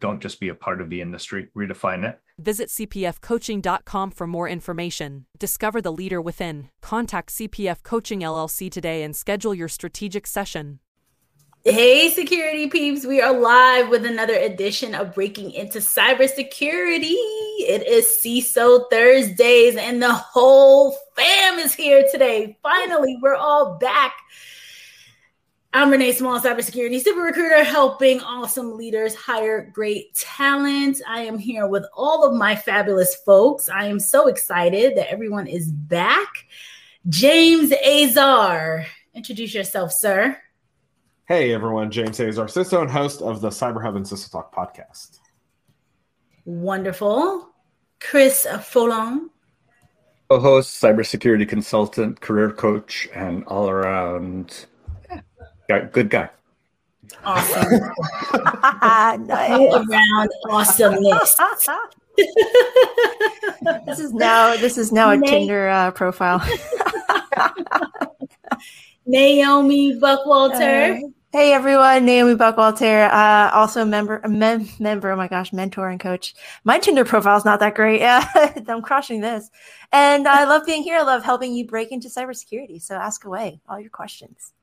Don't just be a part of the industry, redefine it. Visit cpfcoaching.com for more information. Discover the leader within. Contact CPF Coaching LLC today and schedule your strategic session. Hey, security peeps, we are live with another edition of Breaking into Cybersecurity. It is CISO Thursdays, and the whole fam is here today. Finally, we're all back I'm Renee Small, cybersecurity super recruiter, helping awesome leaders hire great talent. I am here with all of my fabulous folks. I am so excited that everyone is back. James Azar, introduce yourself, sir. Hey everyone, James Azar, CISO and host of the Cyber Hub and CISO Talk podcast. Wonderful. Chris Foulon. Co-host, cybersecurity consultant, career coach, and all around Guy, good guy. Awesome. nice. around awesomeness. this is now this is now a Na- Tinder uh, profile. Naomi Buckwalter. Uh, hey everyone, Naomi Buckwalter. Uh, also member, mem- member. Oh my gosh, mentor and coach. My Tinder profile is not that great. Yeah, I'm crushing this, and I love being here. I love helping you break into cybersecurity. So ask away all your questions.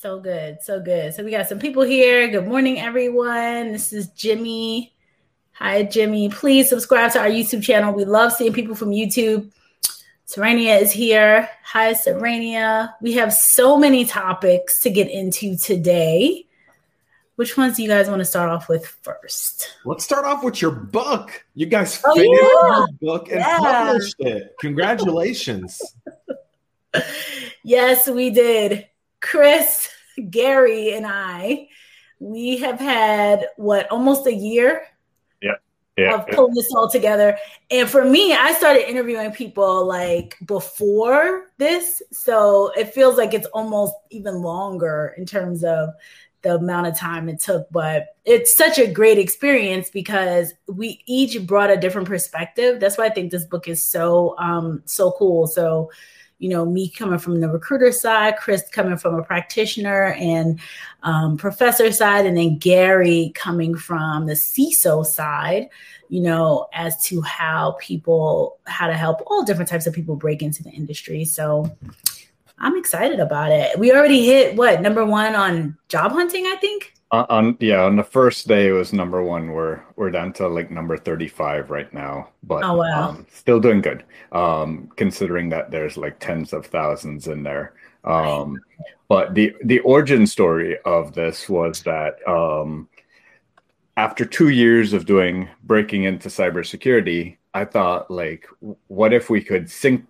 So good. So good. So we got some people here. Good morning, everyone. This is Jimmy. Hi, Jimmy. Please subscribe to our YouTube channel. We love seeing people from YouTube. Serenia is here. Hi, Serenia. We have so many topics to get into today. Which ones do you guys want to start off with first? Let's start off with your book. You guys oh, finished yeah. your book and yeah. published it. Congratulations. yes, we did. Chris, Gary, and I, we have had what almost a year yeah, yeah, of pulling this all together. And for me, I started interviewing people like before this. So it feels like it's almost even longer in terms of the amount of time it took. But it's such a great experience because we each brought a different perspective. That's why I think this book is so um so cool. So you know, me coming from the recruiter side, Chris coming from a practitioner and um, professor side, and then Gary coming from the CISO side, you know, as to how people, how to help all different types of people break into the industry. So I'm excited about it. We already hit what number one on job hunting, I think. Uh, on yeah, on the first day it was number one. We're we're down to like number thirty five right now, but oh, wow. um, still doing good. Um, considering that there's like tens of thousands in there. Um, but the the origin story of this was that um, after two years of doing breaking into cybersecurity, I thought like, what if we could sync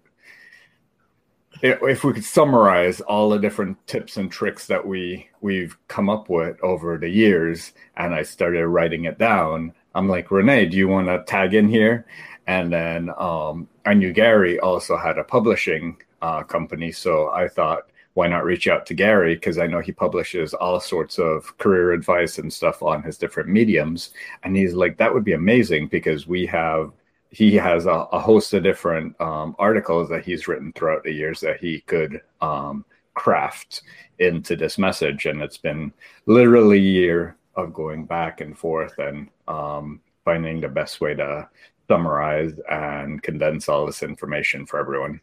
if we could summarize all the different tips and tricks that we we've come up with over the years and i started writing it down i'm like renee do you want to tag in here? And then um, i knew gary also had a publishing uh, company so i thought why not reach out to gary? Because i know he publishes all sorts of career advice and stuff on his different mediums and he's like that would be amazing because we have he has a, a, host of different um, articles that he's written throughout the years that he could um, craft into this message. And it's been literally a year of going back and forth and um, finding the best way to summarize and condense all this information for everyone.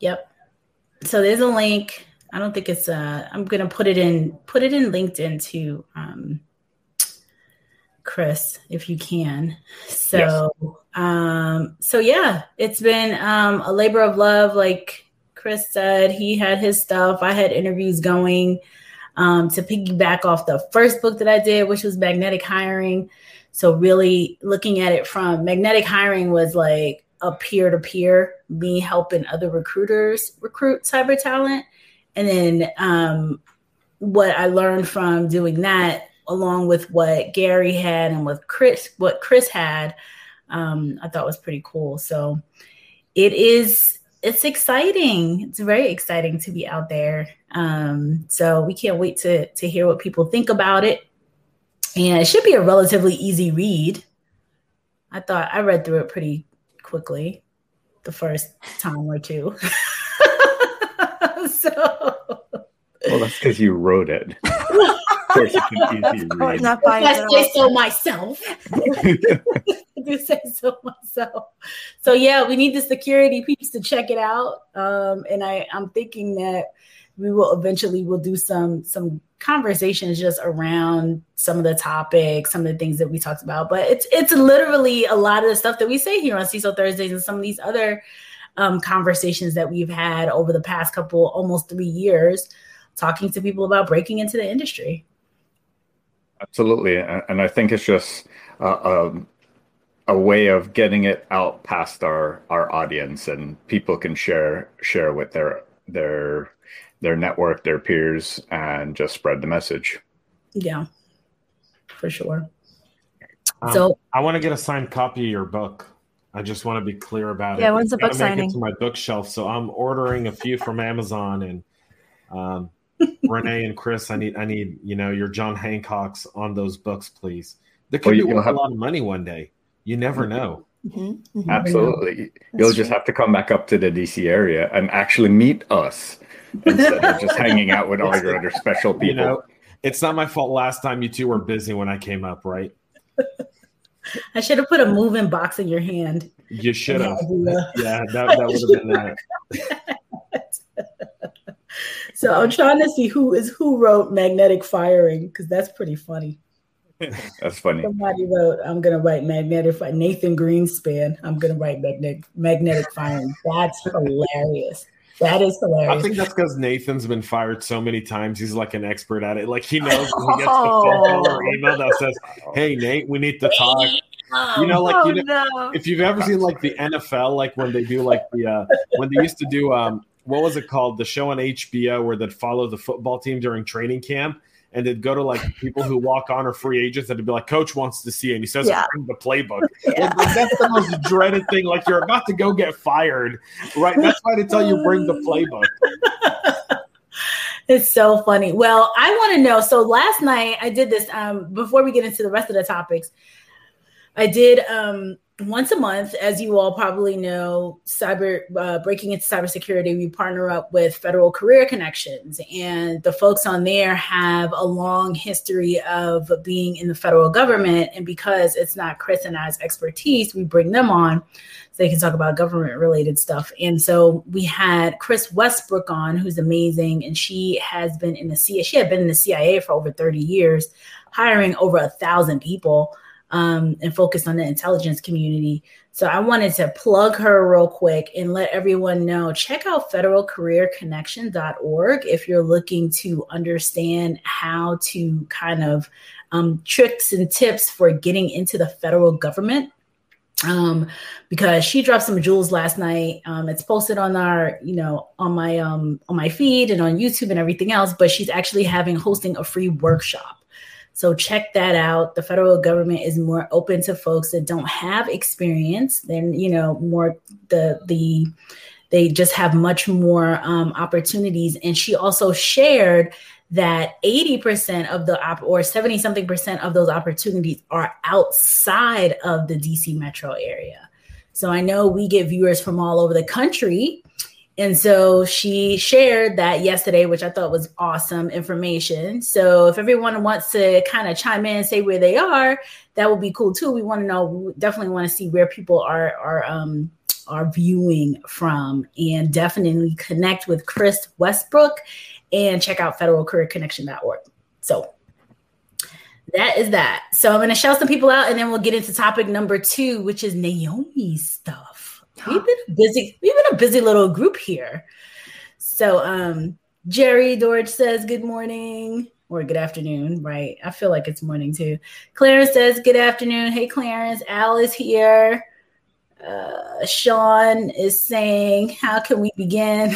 Yep. So there's a link. I don't think it's uh I'm gonna put it in put it in LinkedIn too. Um Chris, if you can. So, yes. um, so yeah, it's been um, a labor of love. Like Chris said, he had his stuff. I had interviews going um, to piggyback off the first book that I did, which was Magnetic Hiring. So, really looking at it from magnetic hiring was like a peer to peer, me helping other recruiters recruit cyber talent. And then um, what I learned from doing that, along with what Gary had and what Chris, what Chris had, um, I thought was pretty cool. So it is, it's exciting. It's very exciting to be out there. Um, so we can't wait to to hear what people think about it. And it should be a relatively easy read. I thought I read through it pretty quickly the first time or two. so well, that's because you wrote it. Of course, it's easy read. Not by I say so myself. I do say so myself. So yeah, we need the security peeps to check it out. Um, and I, I'm thinking that we will eventually will do some some conversations just around some of the topics, some of the things that we talked about. But it's it's literally a lot of the stuff that we say here on CISO Thursdays and some of these other um, conversations that we've had over the past couple, almost three years, talking to people about breaking into the industry. Absolutely, and I think it's just uh, a, um, a way of getting it out past our our audience, and people can share share with their their their network, their peers, and just spread the message. Yeah, for sure. Um, so I want to get a signed copy of your book. I just want to be clear about yeah, it. Yeah, when's the book signing? to my bookshelf, so I'm ordering a few from Amazon and um, Renee and Chris. I need, I need, you know, your John Hancocks on those books, please. They could well, be worth have... a lot of money one day. You never know. Mm-hmm. Mm-hmm. Absolutely, you'll just true. have to come back up to the DC area and actually meet us instead of just hanging out with all your other special people. You know, it's not my fault. Last time you two were busy when I came up, right? I should have put a moving box in your hand. You should have. Yeah, that, that would have been that. so I'm trying to see who is who wrote magnetic firing because that's pretty funny. That's funny. Somebody wrote, "I'm gonna write magnetic." Nathan Greenspan. I'm gonna write magnetic magnetic firing. That's hilarious. That is hilarious. I think that's because Nathan's been fired so many times. He's like an expert at it. Like he knows when he gets the phone call or email that says, "Hey Nate, we need to talk." You know, like you know, oh, no. if you've ever seen like the NFL, like when they do like the uh when they used to do um what was it called the show on HBO where they'd follow the football team during training camp and they'd go to like people who walk on or free agents and would be like, Coach wants to see you. And he says, yeah. bring the playbook. Yeah. Like, that's the most dreaded thing. Like you're about to go get fired, right? That's why they tell you bring the playbook. It's so funny. Well, I want to know. So last night I did this. Um, before we get into the rest of the topics, I did um once a month, as you all probably know, cyber uh, breaking into cybersecurity, we partner up with Federal Career Connections, and the folks on there have a long history of being in the federal government. And because it's not Chris and I's expertise, we bring them on so they can talk about government related stuff. And so we had Chris Westbrook on, who's amazing, and she has been in the CIA. She had been in the CIA for over thirty years, hiring over a thousand people um, and focused on the intelligence community. So I wanted to plug her real quick and let everyone know check out federalcareerconnection.org if you're looking to understand how to kind of um, tricks and tips for getting into the federal government. Um, because she dropped some jewels last night. Um, it's posted on our, you know, on my um on my feed and on YouTube and everything else. But she's actually having hosting a free workshop so check that out. The federal government is more open to folks that don't have experience than you know more the the they just have much more um, opportunities. And she also shared that 80% of the op- or 70 something percent of those opportunities are outside of the DC metro area. So I know we get viewers from all over the country and so she shared that yesterday, which I thought was awesome information. So if everyone wants to kind of chime in and say where they are, that would be cool too. We want to know, we definitely want to see where people are are um are viewing from and definitely connect with Chris Westbrook and check out federalcareerconnection.org. So that is that. So I'm going to shout some people out and then we'll get into topic number two, which is Naomi's stuff. We've been busy. We've been a busy little group here. So, um, Jerry Dorch says good morning or good afternoon, right? I feel like it's morning too. Clarence says good afternoon. Hey, Clarence. Al is here. Uh, Sean is saying, "How can we begin?"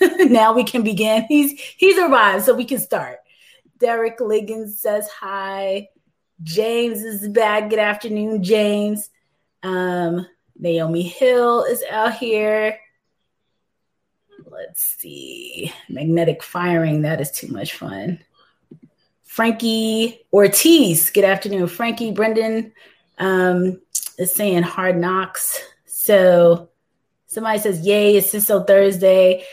now we can begin. He's he's arrived, so we can start. Derek Liggins says hi. James is back. Good afternoon, James. Um, Naomi Hill is out here. Let's see. Magnetic firing. That is too much fun. Frankie Ortiz. Good afternoon, Frankie. Brendan um, is saying hard knocks. So somebody says, Yay, it's CISO Thursday.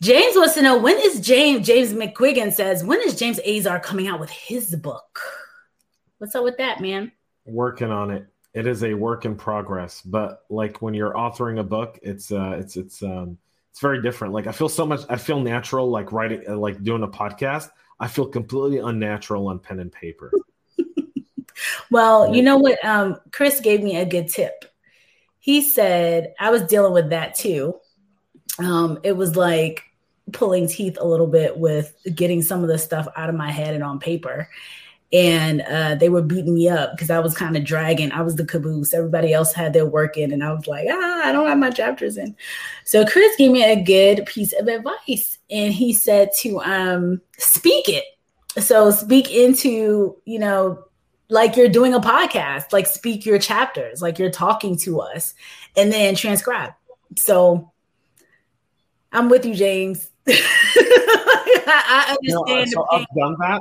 James wants to know when is James, James McQuiggan says, when is James Azar coming out with his book? What's up with that, man? Working on it. It is a work in progress, but like when you're authoring a book, it's uh it's it's um it's very different. Like I feel so much I feel natural like writing uh, like doing a podcast. I feel completely unnatural on pen and paper. well, you know what um Chris gave me a good tip. He said I was dealing with that too. Um it was like pulling teeth a little bit with getting some of the stuff out of my head and on paper and uh, they were beating me up because I was kind of dragging. I was the caboose. Everybody else had their work in, and I was like, ah, I don't have my chapters in. So Chris gave me a good piece of advice, and he said to um, speak it. So speak into, you know, like you're doing a podcast, like speak your chapters, like you're talking to us, and then transcribe. So I'm with you, James. I, understand. so I've done that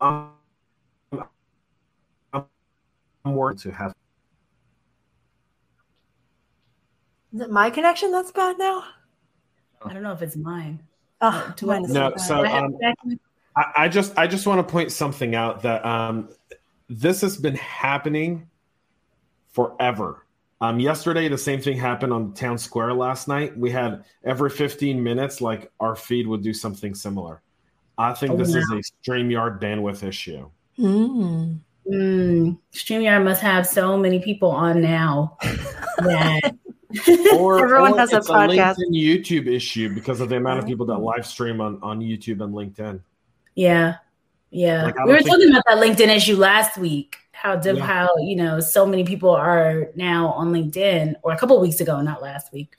I'm, I'm worried to have. Is it my connection that's bad now? I don't know if it's mine. Oh, no. no so um, I, I, just I just want to point something out that um, this has been happening forever. Um, yesterday, the same thing happened on town square last night. We had every 15 minutes, like our feed would do something similar. I think oh, this is a StreamYard bandwidth issue. Mm. Mm. StreamYard must have so many people on now that or, everyone or has a podcast. A LinkedIn YouTube issue because of the amount of people that live stream on, on YouTube and LinkedIn. Yeah. Yeah. Like, we were talking about that LinkedIn issue last week. How diff- yeah. how you know so many people are now on LinkedIn, or a couple weeks ago, not last week.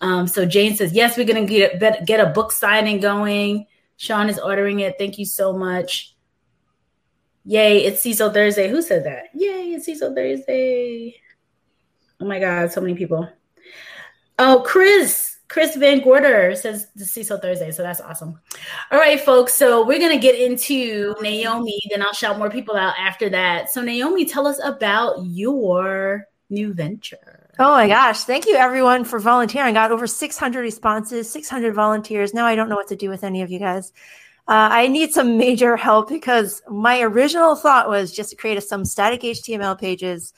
Um, so Jane says, yes, we're gonna get get a book signing going. Sean is ordering it. Thank you so much. Yay, it's Cecil Thursday. Who said that? Yay, it's Cecil Thursday. Oh my God, so many people. Oh, Chris. Chris Van Gorder says the CISO Thursday, so that's awesome. All right, folks. So we're gonna get into Naomi, then I'll shout more people out after that. So Naomi, tell us about your new venture. Oh my gosh. Thank you everyone for volunteering. I got over 600 responses, 600 volunteers. Now I don't know what to do with any of you guys. Uh, I need some major help because my original thought was just to create some static HTML pages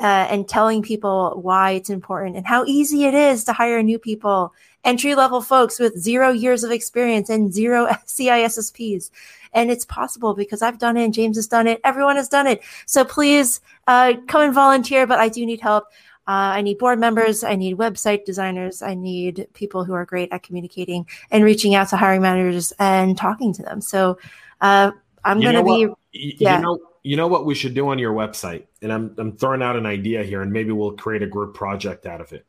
uh, and telling people why it's important and how easy it is to hire new people, entry level folks with zero years of experience and zero CISSPs. And it's possible because I've done it, James has done it, everyone has done it. So please uh, come and volunteer, but I do need help. Uh, I need board members. I need website designers. I need people who are great at communicating and reaching out to hiring managers and talking to them. So uh, I'm going to be. Yeah. You know, you know what we should do on your website, and I'm I'm throwing out an idea here, and maybe we'll create a group project out of it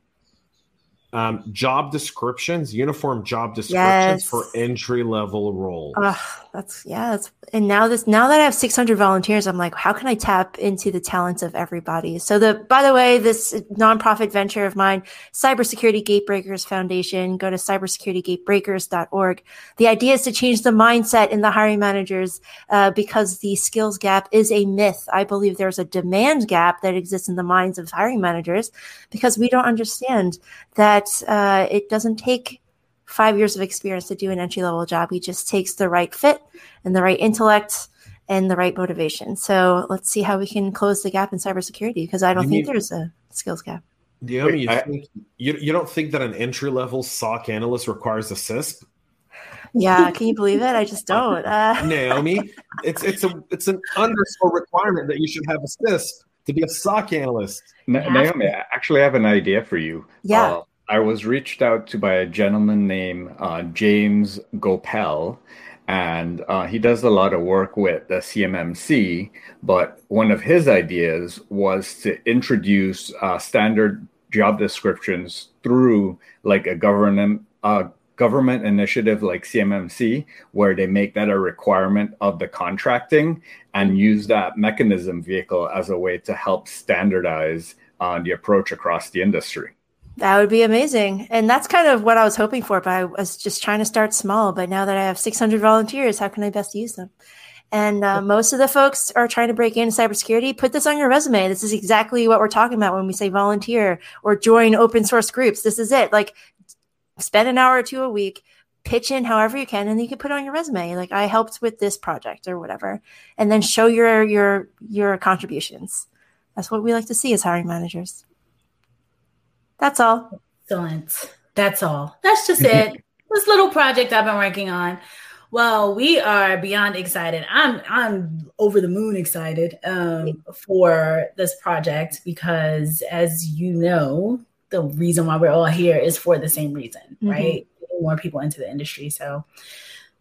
um, job descriptions, uniform job descriptions yes. for entry level roles. Uh, that's yeah. That's and now this now that I have 600 volunteers, I'm like, how can I tap into the talents of everybody? So the by the way, this nonprofit venture of mine, Cybersecurity Gatebreakers Foundation, go to cybersecuritygatebreakers.org. The idea is to change the mindset in the hiring managers uh, because the skills gap is a myth. I believe there's a demand gap that exists in the minds of hiring managers because we don't understand that uh, it doesn't take five years of experience to do an entry level job. He just takes the right fit and the right intellect and the right motivation. So let's see how we can close the gap in cybersecurity because I don't you think mean, there's a skills gap. Naomi, you, think, you, you don't think that an entry level SOC analyst requires a CISSP? Yeah, can you believe it? I just don't. Uh, Naomi, it's it's a it's an underscore requirement that you should have a CISSP to be a SOC analyst. Na- Naomi, I actually have an idea for you. Yeah. Uh, I was reached out to by a gentleman named uh, James Goepel, and uh, he does a lot of work with the CMMC. But one of his ideas was to introduce uh, standard job descriptions through like a government government initiative like CMMC, where they make that a requirement of the contracting and use that mechanism vehicle as a way to help standardize uh, the approach across the industry. That would be amazing. And that's kind of what I was hoping for, but I was just trying to start small. But now that I have 600 volunteers, how can I best use them? And uh, most of the folks are trying to break into cybersecurity. Put this on your resume. This is exactly what we're talking about when we say volunteer or join open source groups. This is it. Like spend an hour or two a week, pitch in however you can, and you can put on your resume. Like I helped with this project or whatever, and then show your your your contributions. That's what we like to see as hiring managers. That's all. Excellent. That's all. That's just it. this little project I've been working on. Well, we are beyond excited. I'm I'm over the moon excited um, for this project because, as you know, the reason why we're all here is for the same reason, mm-hmm. right? More people into the industry. So,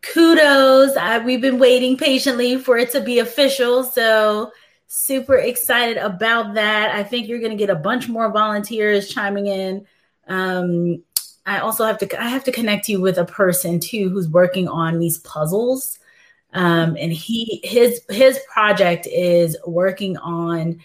kudos! I, we've been waiting patiently for it to be official. So, super excited about that. I think you're going to get a bunch more volunteers chiming in. Um, I also have to I have to connect you with a person too who's working on these puzzles. Um, and he his his project is working on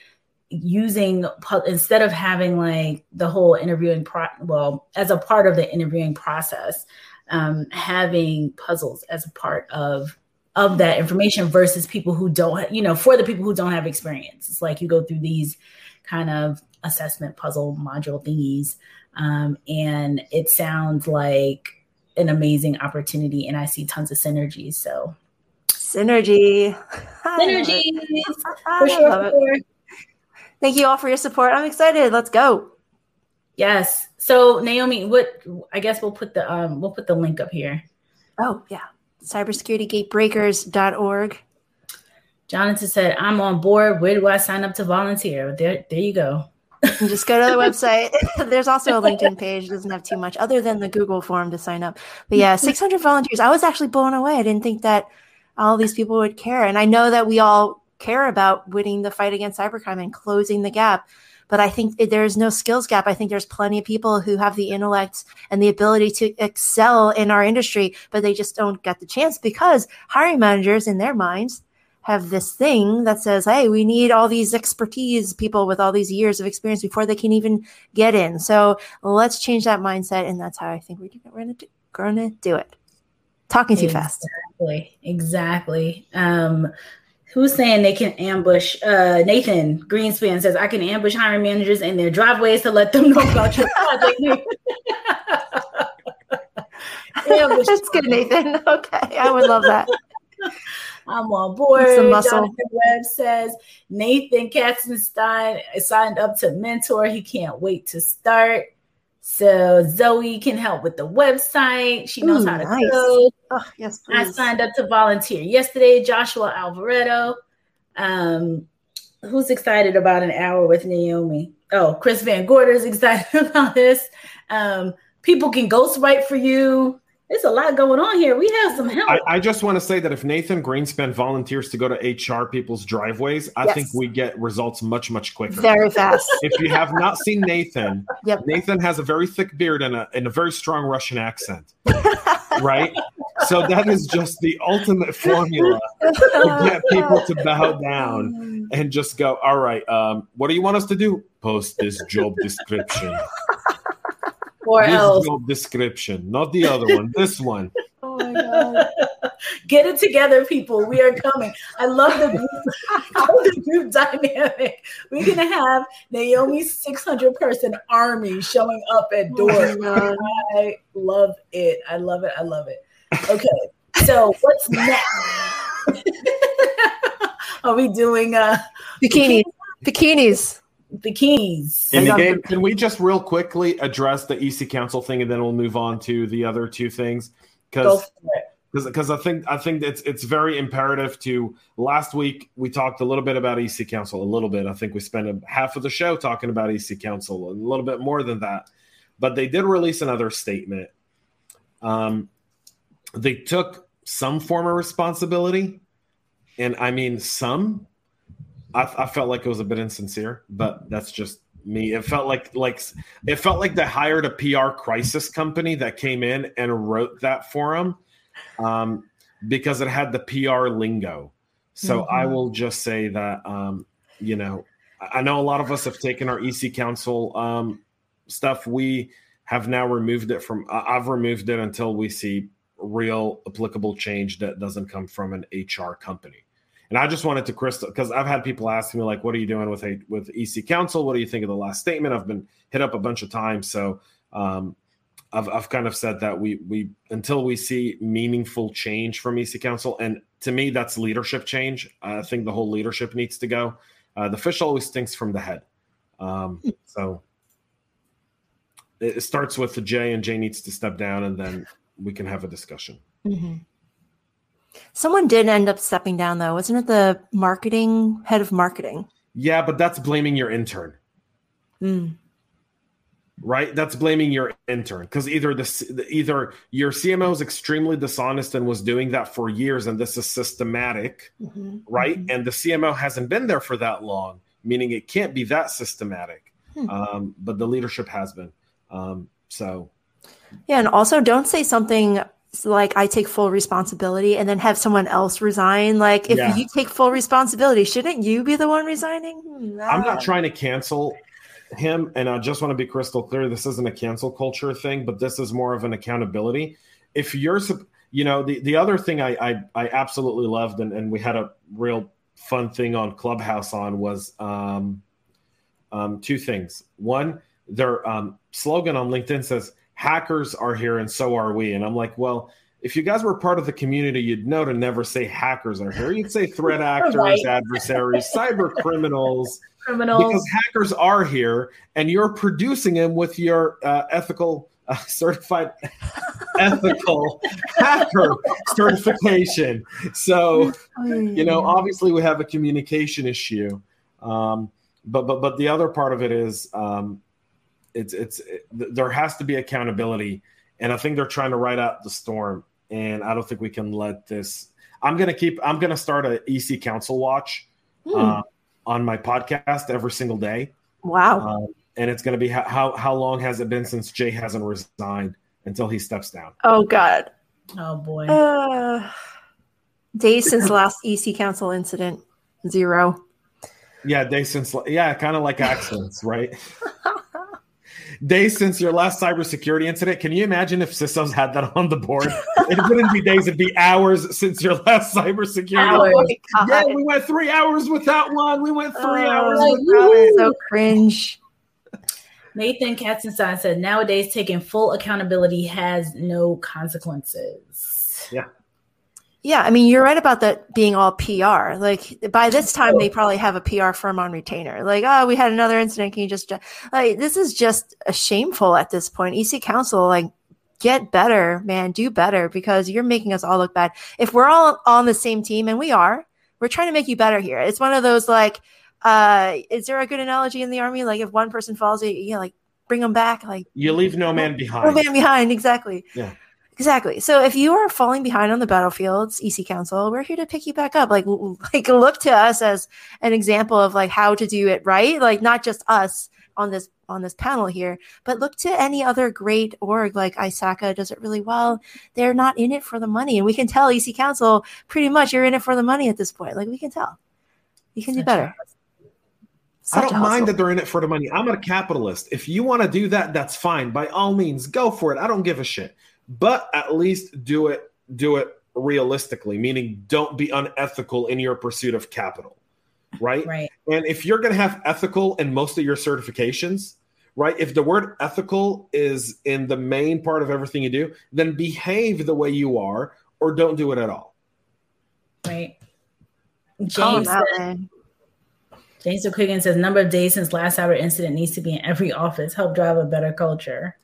using instead of having like the whole interviewing pro well as a part of the interviewing process um, having puzzles as a part of of that information versus people who don't, you know, for the people who don't have experience. It's like you go through these kind of assessment puzzle module thingies. Um, and it sounds like an amazing opportunity. And I see tons of synergies. So, synergy. Synergy. for sure, for Thank you all for your support. I'm excited. Let's go. Yes. So Naomi, what I guess we'll put the um we'll put the link up here. Oh yeah cybersecuritygatebreakers.org. Jonathan said, I'm on board. Where do I sign up to volunteer? There, there you go. just go to the website. There's also a LinkedIn page. It doesn't have too much other than the Google form to sign up. But yeah, 600 volunteers. I was actually blown away. I didn't think that all these people would care. And I know that we all care about winning the fight against cybercrime and closing the gap. But I think there's no skills gap. I think there's plenty of people who have the intellect and the ability to excel in our industry, but they just don't get the chance because hiring managers in their minds have this thing that says, hey, we need all these expertise people with all these years of experience before they can even get in. So let's change that mindset. And that's how I think we're going to going to do it. Talking too exactly. fast. Exactly. Exactly. Um, Who's saying they can ambush? Uh, Nathan Greenspan says I can ambush hiring managers in their driveways to let them know about your project. That's good, Nathan. Okay, I would love that. I'm on board. Some muscle. Jonathan Webb says Nathan Katzenstein signed up to mentor. He can't wait to start. So Zoe can help with the website. She knows Ooh, how to nice. code. Oh, yes, please. I signed up to volunteer yesterday. Joshua Alvaredo. Um, who's excited about an hour with Naomi? Oh, Chris Van Gorder is excited about this. Um, people can ghostwrite for you there's a lot going on here. We have some help. I, I, just want to say that if Nathan Greenspan volunteers to go to HR people's driveways, I yes. think we get results much, much quicker. Very fast. if you have not seen Nathan, yep. Nathan has a very thick beard and a, and a very strong Russian accent. right? So that is just the ultimate formula to get people to bow down and just go, all right, um, what do you want us to do? Post this job description or this else. Job description, not the other one. This one. Oh my god! Get it together, people. We are coming. I love the group, the group dynamic. We're gonna have Naomi's 600 person army showing up at oh doors. Oh I love it. I love it. I love it. Okay, so what's next? are we doing uh bikini bikinis? Bikinis. Can, can we just real quickly address the EC Council thing, and then we'll move on to the other two things? Because because I think I think it's it's very imperative to. Last week we talked a little bit about EC Council, a little bit. I think we spent a, half of the show talking about EC Council, a little bit more than that. But they did release another statement. Um, they took some form of responsibility, and I mean some I, I, felt like it was a bit insincere, but that's just me. It felt like like it felt like they hired a PR crisis company that came in and wrote that for them um, because it had the PR lingo. So mm-hmm. I will just say that um, you know I know a lot of us have taken our EC Council um, stuff. We have now removed it from. I've removed it until we see real applicable change that doesn't come from an HR company. And I just wanted to crystal because I've had people asking me like, "What are you doing with a, with EC Council? What do you think of the last statement?" I've been hit up a bunch of times, so um, I've I've kind of said that we we until we see meaningful change from EC Council, and to me that's leadership change. I think the whole leadership needs to go. Uh, the fish always stinks from the head, um, so it starts with the Jay, and Jay needs to step down, and then we can have a discussion. Mm-hmm. Someone did end up stepping down though, wasn't it? The marketing head of marketing. Yeah, but that's blaming your intern. Mm. Right, that's blaming your intern because either the either your CMO is extremely dishonest and was doing that for years, and this is systematic, mm-hmm. right? Mm-hmm. And the CMO hasn't been there for that long, meaning it can't be that systematic. Hmm. Um, but the leadership has been. Um, so, yeah, and also don't say something like I take full responsibility and then have someone else resign. Like if yeah. you take full responsibility, shouldn't you be the one resigning? Nah. I'm not trying to cancel him, and I just want to be crystal clear. This isn't a cancel culture thing, but this is more of an accountability. If you're, you know, the the other thing I I, I absolutely loved, and, and we had a real fun thing on Clubhouse on was um, um, two things. One, their um, slogan on LinkedIn says hackers are here and so are we. And I'm like, well, if you guys were part of the community, you'd know to never say hackers are here. You'd say threat actors, right. adversaries, cyber criminals. Criminals. Because hackers are here and you're producing them with your uh, ethical, uh, certified ethical hacker certification. So, you know, obviously we have a communication issue. Um, but, but, but the other part of it is, um, it's it's it, there has to be accountability, and I think they're trying to ride out the storm. And I don't think we can let this. I'm gonna keep. I'm gonna start a EC Council watch hmm. uh, on my podcast every single day. Wow. Um, and it's gonna be how, how how long has it been since Jay hasn't resigned until he steps down? Oh God. Oh boy. Uh, days since last EC Council incident. Zero. Yeah, days since yeah, kind of like accidents, right? days since your last cybersecurity incident. Can you imagine if CISOs had that on the board? it wouldn't be days; it'd be hours since your last cybersecurity. Oh yeah, we went three hours without one. We went three oh, hours without it. So cringe. Nathan Katzenstein said, "Nowadays, taking full accountability has no consequences." Yeah. Yeah, I mean, you're right about that being all PR. Like by this time, they probably have a PR firm on retainer. Like, oh, we had another incident. Can you just like this is just a shameful at this point. EC Council, like, get better, man, do better because you're making us all look bad. If we're all on the same team, and we are, we're trying to make you better here. It's one of those like, uh, is there a good analogy in the army? Like, if one person falls, you know, like bring them back. Like you leave no man behind. No man behind, exactly. Yeah. Exactly. So if you are falling behind on the battlefields, EC Council, we're here to pick you back up. Like, like look to us as an example of like how to do it right. Like not just us on this on this panel here, but look to any other great org like ISACA does it really well. They're not in it for the money, and we can tell EC Council pretty much you're in it for the money at this point. Like we can tell, you can do better. Such I don't mind that they're in it for the money. I'm a capitalist. If you want to do that, that's fine. By all means, go for it. I don't give a shit but at least do it do it realistically, meaning don't be unethical in your pursuit of capital. Right? Right. And if you're going to have ethical in most of your certifications, right? If the word ethical is in the main part of everything you do, then behave the way you are or don't do it at all. Right. James, said, James McQuiggan says number of days since last hour incident needs to be in every office. Help drive a better culture.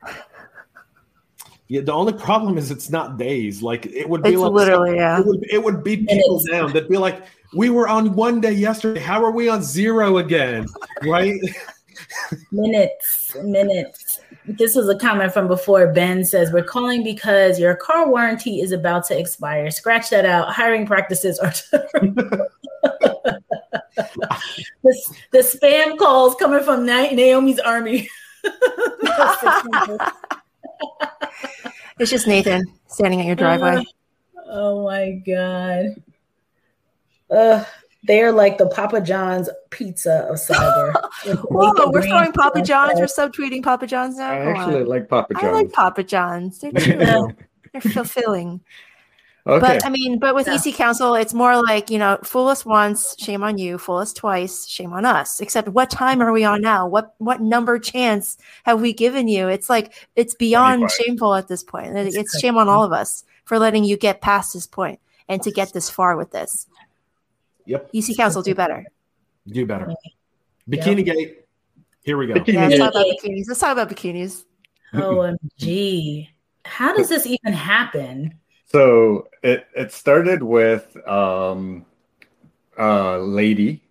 Yeah, the only problem is it's not days. Like it would be it's like literally, yeah. It would, it would beat people down. They'd be like, "We were on one day yesterday. How are we on zero again?" Right? minutes, minutes. This was a comment from before. Ben says, "We're calling because your car warranty is about to expire. Scratch that out. Hiring practices are." the, the spam calls coming from Na- Naomi's army. it's just Nathan standing at your driveway. Uh, oh my god. Uh, they're like the Papa John's pizza of cyber. Whoa, we're throwing Papa John's. We're subtweeting Papa John's now. I actually like Papa John's. I like Papa John's. They're They're fulfilling. Okay. But I mean, but with yeah. EC Council, it's more like, you know, fool us once, shame on you, fool us twice, shame on us. Except what time are we on now? What what number chance have we given you? It's like it's beyond 25. shameful at this point. It's shame on all of us for letting you get past this point and to get this far with this. Yep. EC Council, do better. Do better. Bikini yep. Gate. Here we go. Yeah, let's talk about bikinis. Let's talk about bikinis. OMG. How does this even happen? So it it started with um, a lady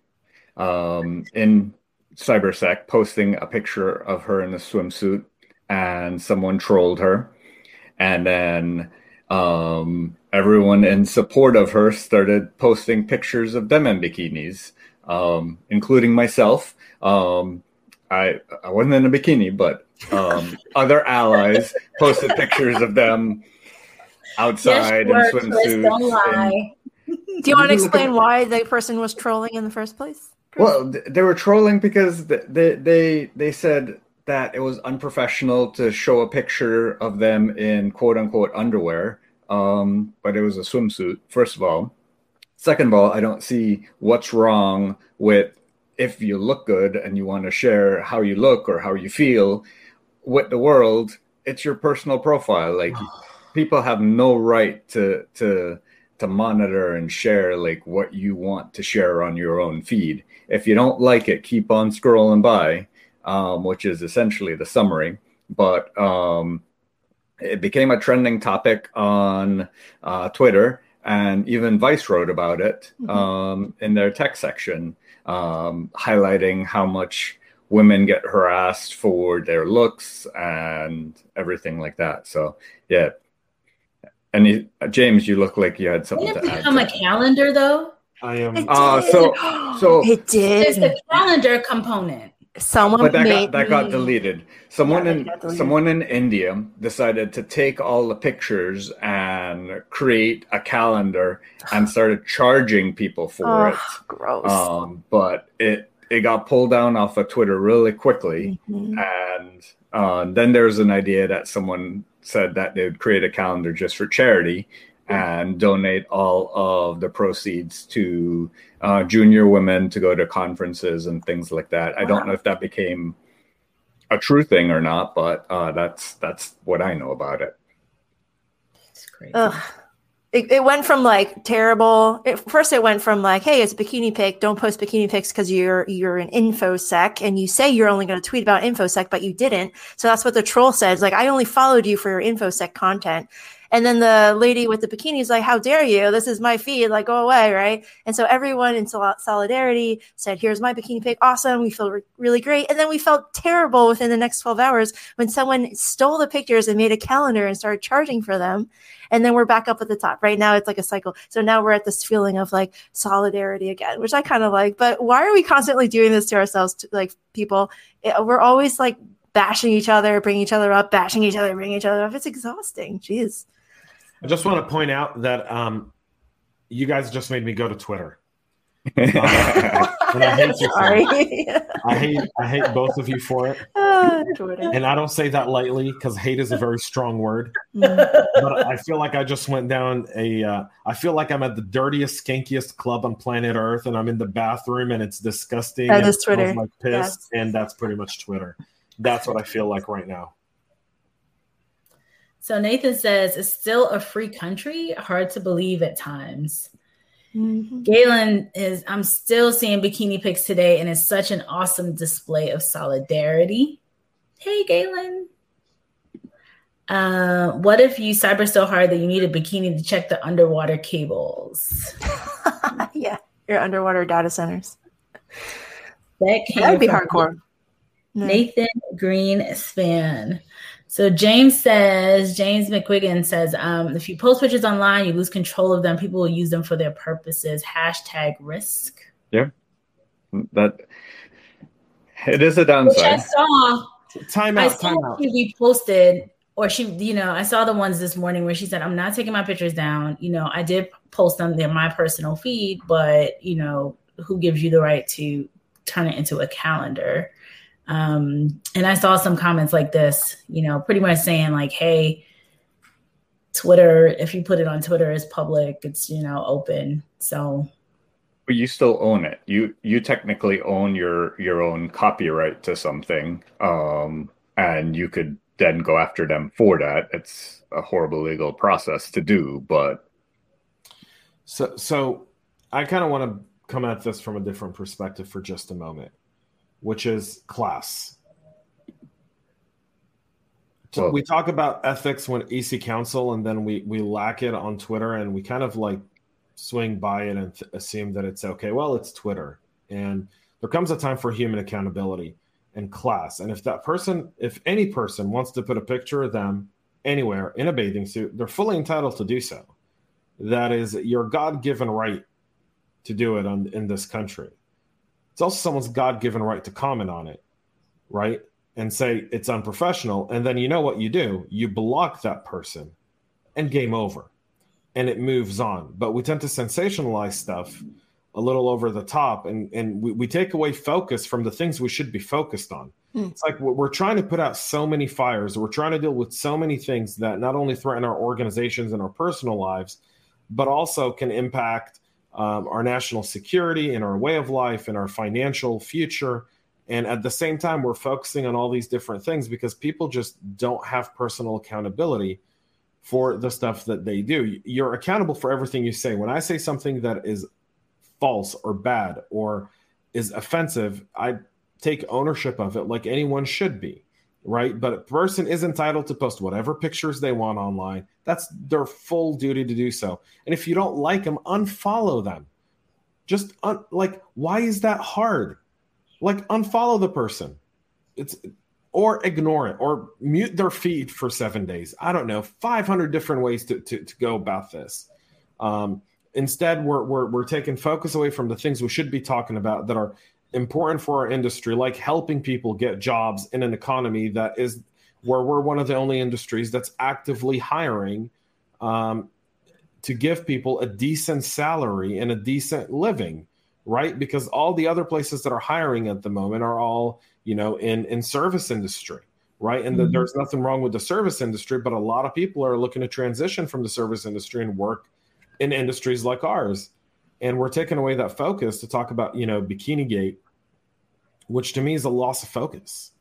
um, in cybersec posting a picture of her in a swimsuit, and someone trolled her, and then um, everyone in support of her started posting pictures of them in bikinis, um, including myself. Um, I I wasn't in a bikini, but um, other allies posted pictures of them outside yes, in swimsuits. Do you want to explain why the person was trolling in the first place? Well, they were trolling because they they they said that it was unprofessional to show a picture of them in quote unquote underwear, um, but it was a swimsuit. First of all, second of all, I don't see what's wrong with if you look good and you want to share how you look or how you feel with the world. It's your personal profile, like people have no right to to to monitor and share like what you want to share on your own feed. If you don't like it, keep on scrolling by, um, which is essentially the summary. But um, it became a trending topic on uh, Twitter, and even Vice wrote about it mm-hmm. um, in their tech section, um, highlighting how much women get harassed for their looks and everything like that. So, yeah, and you, James, you look like you had something Did to it become a calendar though? I am. Uh, so, so it did. There's a calendar component. Someone, but that got that got deleted. Someone yeah, in deleted. someone in India decided to take all the pictures and create a calendar and started charging people for oh, it. Gross. Um, but it it got pulled down off of Twitter really quickly, mm-hmm. and uh, then there's an idea that someone said that they would create a calendar just for charity and donate all of the proceeds to uh, junior women to go to conferences and things like that. Wow. I don't know if that became a true thing or not, but uh, that's that's what I know about it. It's crazy. Ugh it, it went from like terrible. It, first, it went from like, "Hey, it's a bikini pic. Don't post bikini pics because you're you're an infosec, and you say you're only going to tweet about infosec, but you didn't." So that's what the troll says. Like, I only followed you for your infosec content, and then the lady with the bikini is like, How dare you? This is my feed. Like, go away. Right. And so everyone in solidarity said, Here's my bikini pic. Awesome. We feel re- really great. And then we felt terrible within the next 12 hours when someone stole the pictures and made a calendar and started charging for them. And then we're back up at the top. Right now, it's like a cycle. So now we're at this feeling of like solidarity again, which I kind of like. But why are we constantly doing this to ourselves, to, like people? It, we're always like, bashing each other, bringing each other up, bashing each other, bringing each other up. It's exhausting. Jeez. I just want to point out that um, you guys just made me go to Twitter. And I hate it. I hate I hate both of you for it. Uh, and I don't say that lightly because hate is a very strong word. Mm. but I feel like I just went down a. Uh, I feel like I'm at the dirtiest, skankiest club on planet Earth, and I'm in the bathroom, and it's disgusting. That is Twitter. Like piss, yes. and that's pretty much Twitter. That's what I feel like right now. So Nathan says it's still a free country. Hard to believe at times. Mm-hmm. Galen is. I'm still seeing bikini pics today, and it's such an awesome display of solidarity. Hey, Galen. Uh, what if you cyber so hard that you need a bikini to check the underwater cables? yeah, your underwater data centers. That would be hardcore. Nathan Greenspan. So James says, James McQuiggan says, um, if you post pictures online, you lose control of them. People will use them for their purposes. Hashtag risk. Yeah. that it is a downside. Which I saw. Time out. I saw time out. She reposted, or she, you know, I saw the ones this morning where she said, "I'm not taking my pictures down." You know, I did post them in my personal feed, but you know, who gives you the right to turn it into a calendar? Um, and I saw some comments like this, you know, pretty much saying like, "Hey." Twitter, if you put it on Twitter, is public. It's you know open. So but you still own it. You you technically own your your own copyright to something, um, and you could then go after them for that. It's a horrible legal process to do, but so so I kind of want to come at this from a different perspective for just a moment, which is class. So we talk about ethics when EC Council, and then we we lack it on Twitter, and we kind of like swing by it and th- assume that it's okay. Well, it's Twitter. And there comes a time for human accountability and class. And if that person, if any person wants to put a picture of them anywhere in a bathing suit, they're fully entitled to do so. That is your God given right to do it on, in this country. It's also someone's God given right to comment on it, right? And say it's unprofessional. And then you know what you do? You block that person and game over and it moves on. But we tend to sensationalize stuff a little over the top and, and we, we take away focus from the things we should be focused on. Mm. It's like we're trying to put out so many fires. We're trying to deal with so many things that not only threaten our organizations and our personal lives, but also can impact um, our national security and our way of life and our financial future. And at the same time, we're focusing on all these different things because people just don't have personal accountability for the stuff that they do. You're accountable for everything you say. When I say something that is false or bad or is offensive, I take ownership of it like anyone should be, right? But a person is entitled to post whatever pictures they want online. That's their full duty to do so. And if you don't like them, unfollow them. Just un- like, why is that hard? Like, unfollow the person. It's or ignore it or mute their feed for seven days. I don't know, 500 different ways to, to, to go about this. Um, instead, we're, we're, we're taking focus away from the things we should be talking about that are important for our industry, like helping people get jobs in an economy that is where we're one of the only industries that's actively hiring um, to give people a decent salary and a decent living, right? Because all the other places that are hiring at the moment are all you know, in in service industry, right? And mm-hmm. there's nothing wrong with the service industry, but a lot of people are looking to transition from the service industry and work in industries like ours. And we're taking away that focus to talk about, you know, Bikini Gate, which to me is a loss of focus.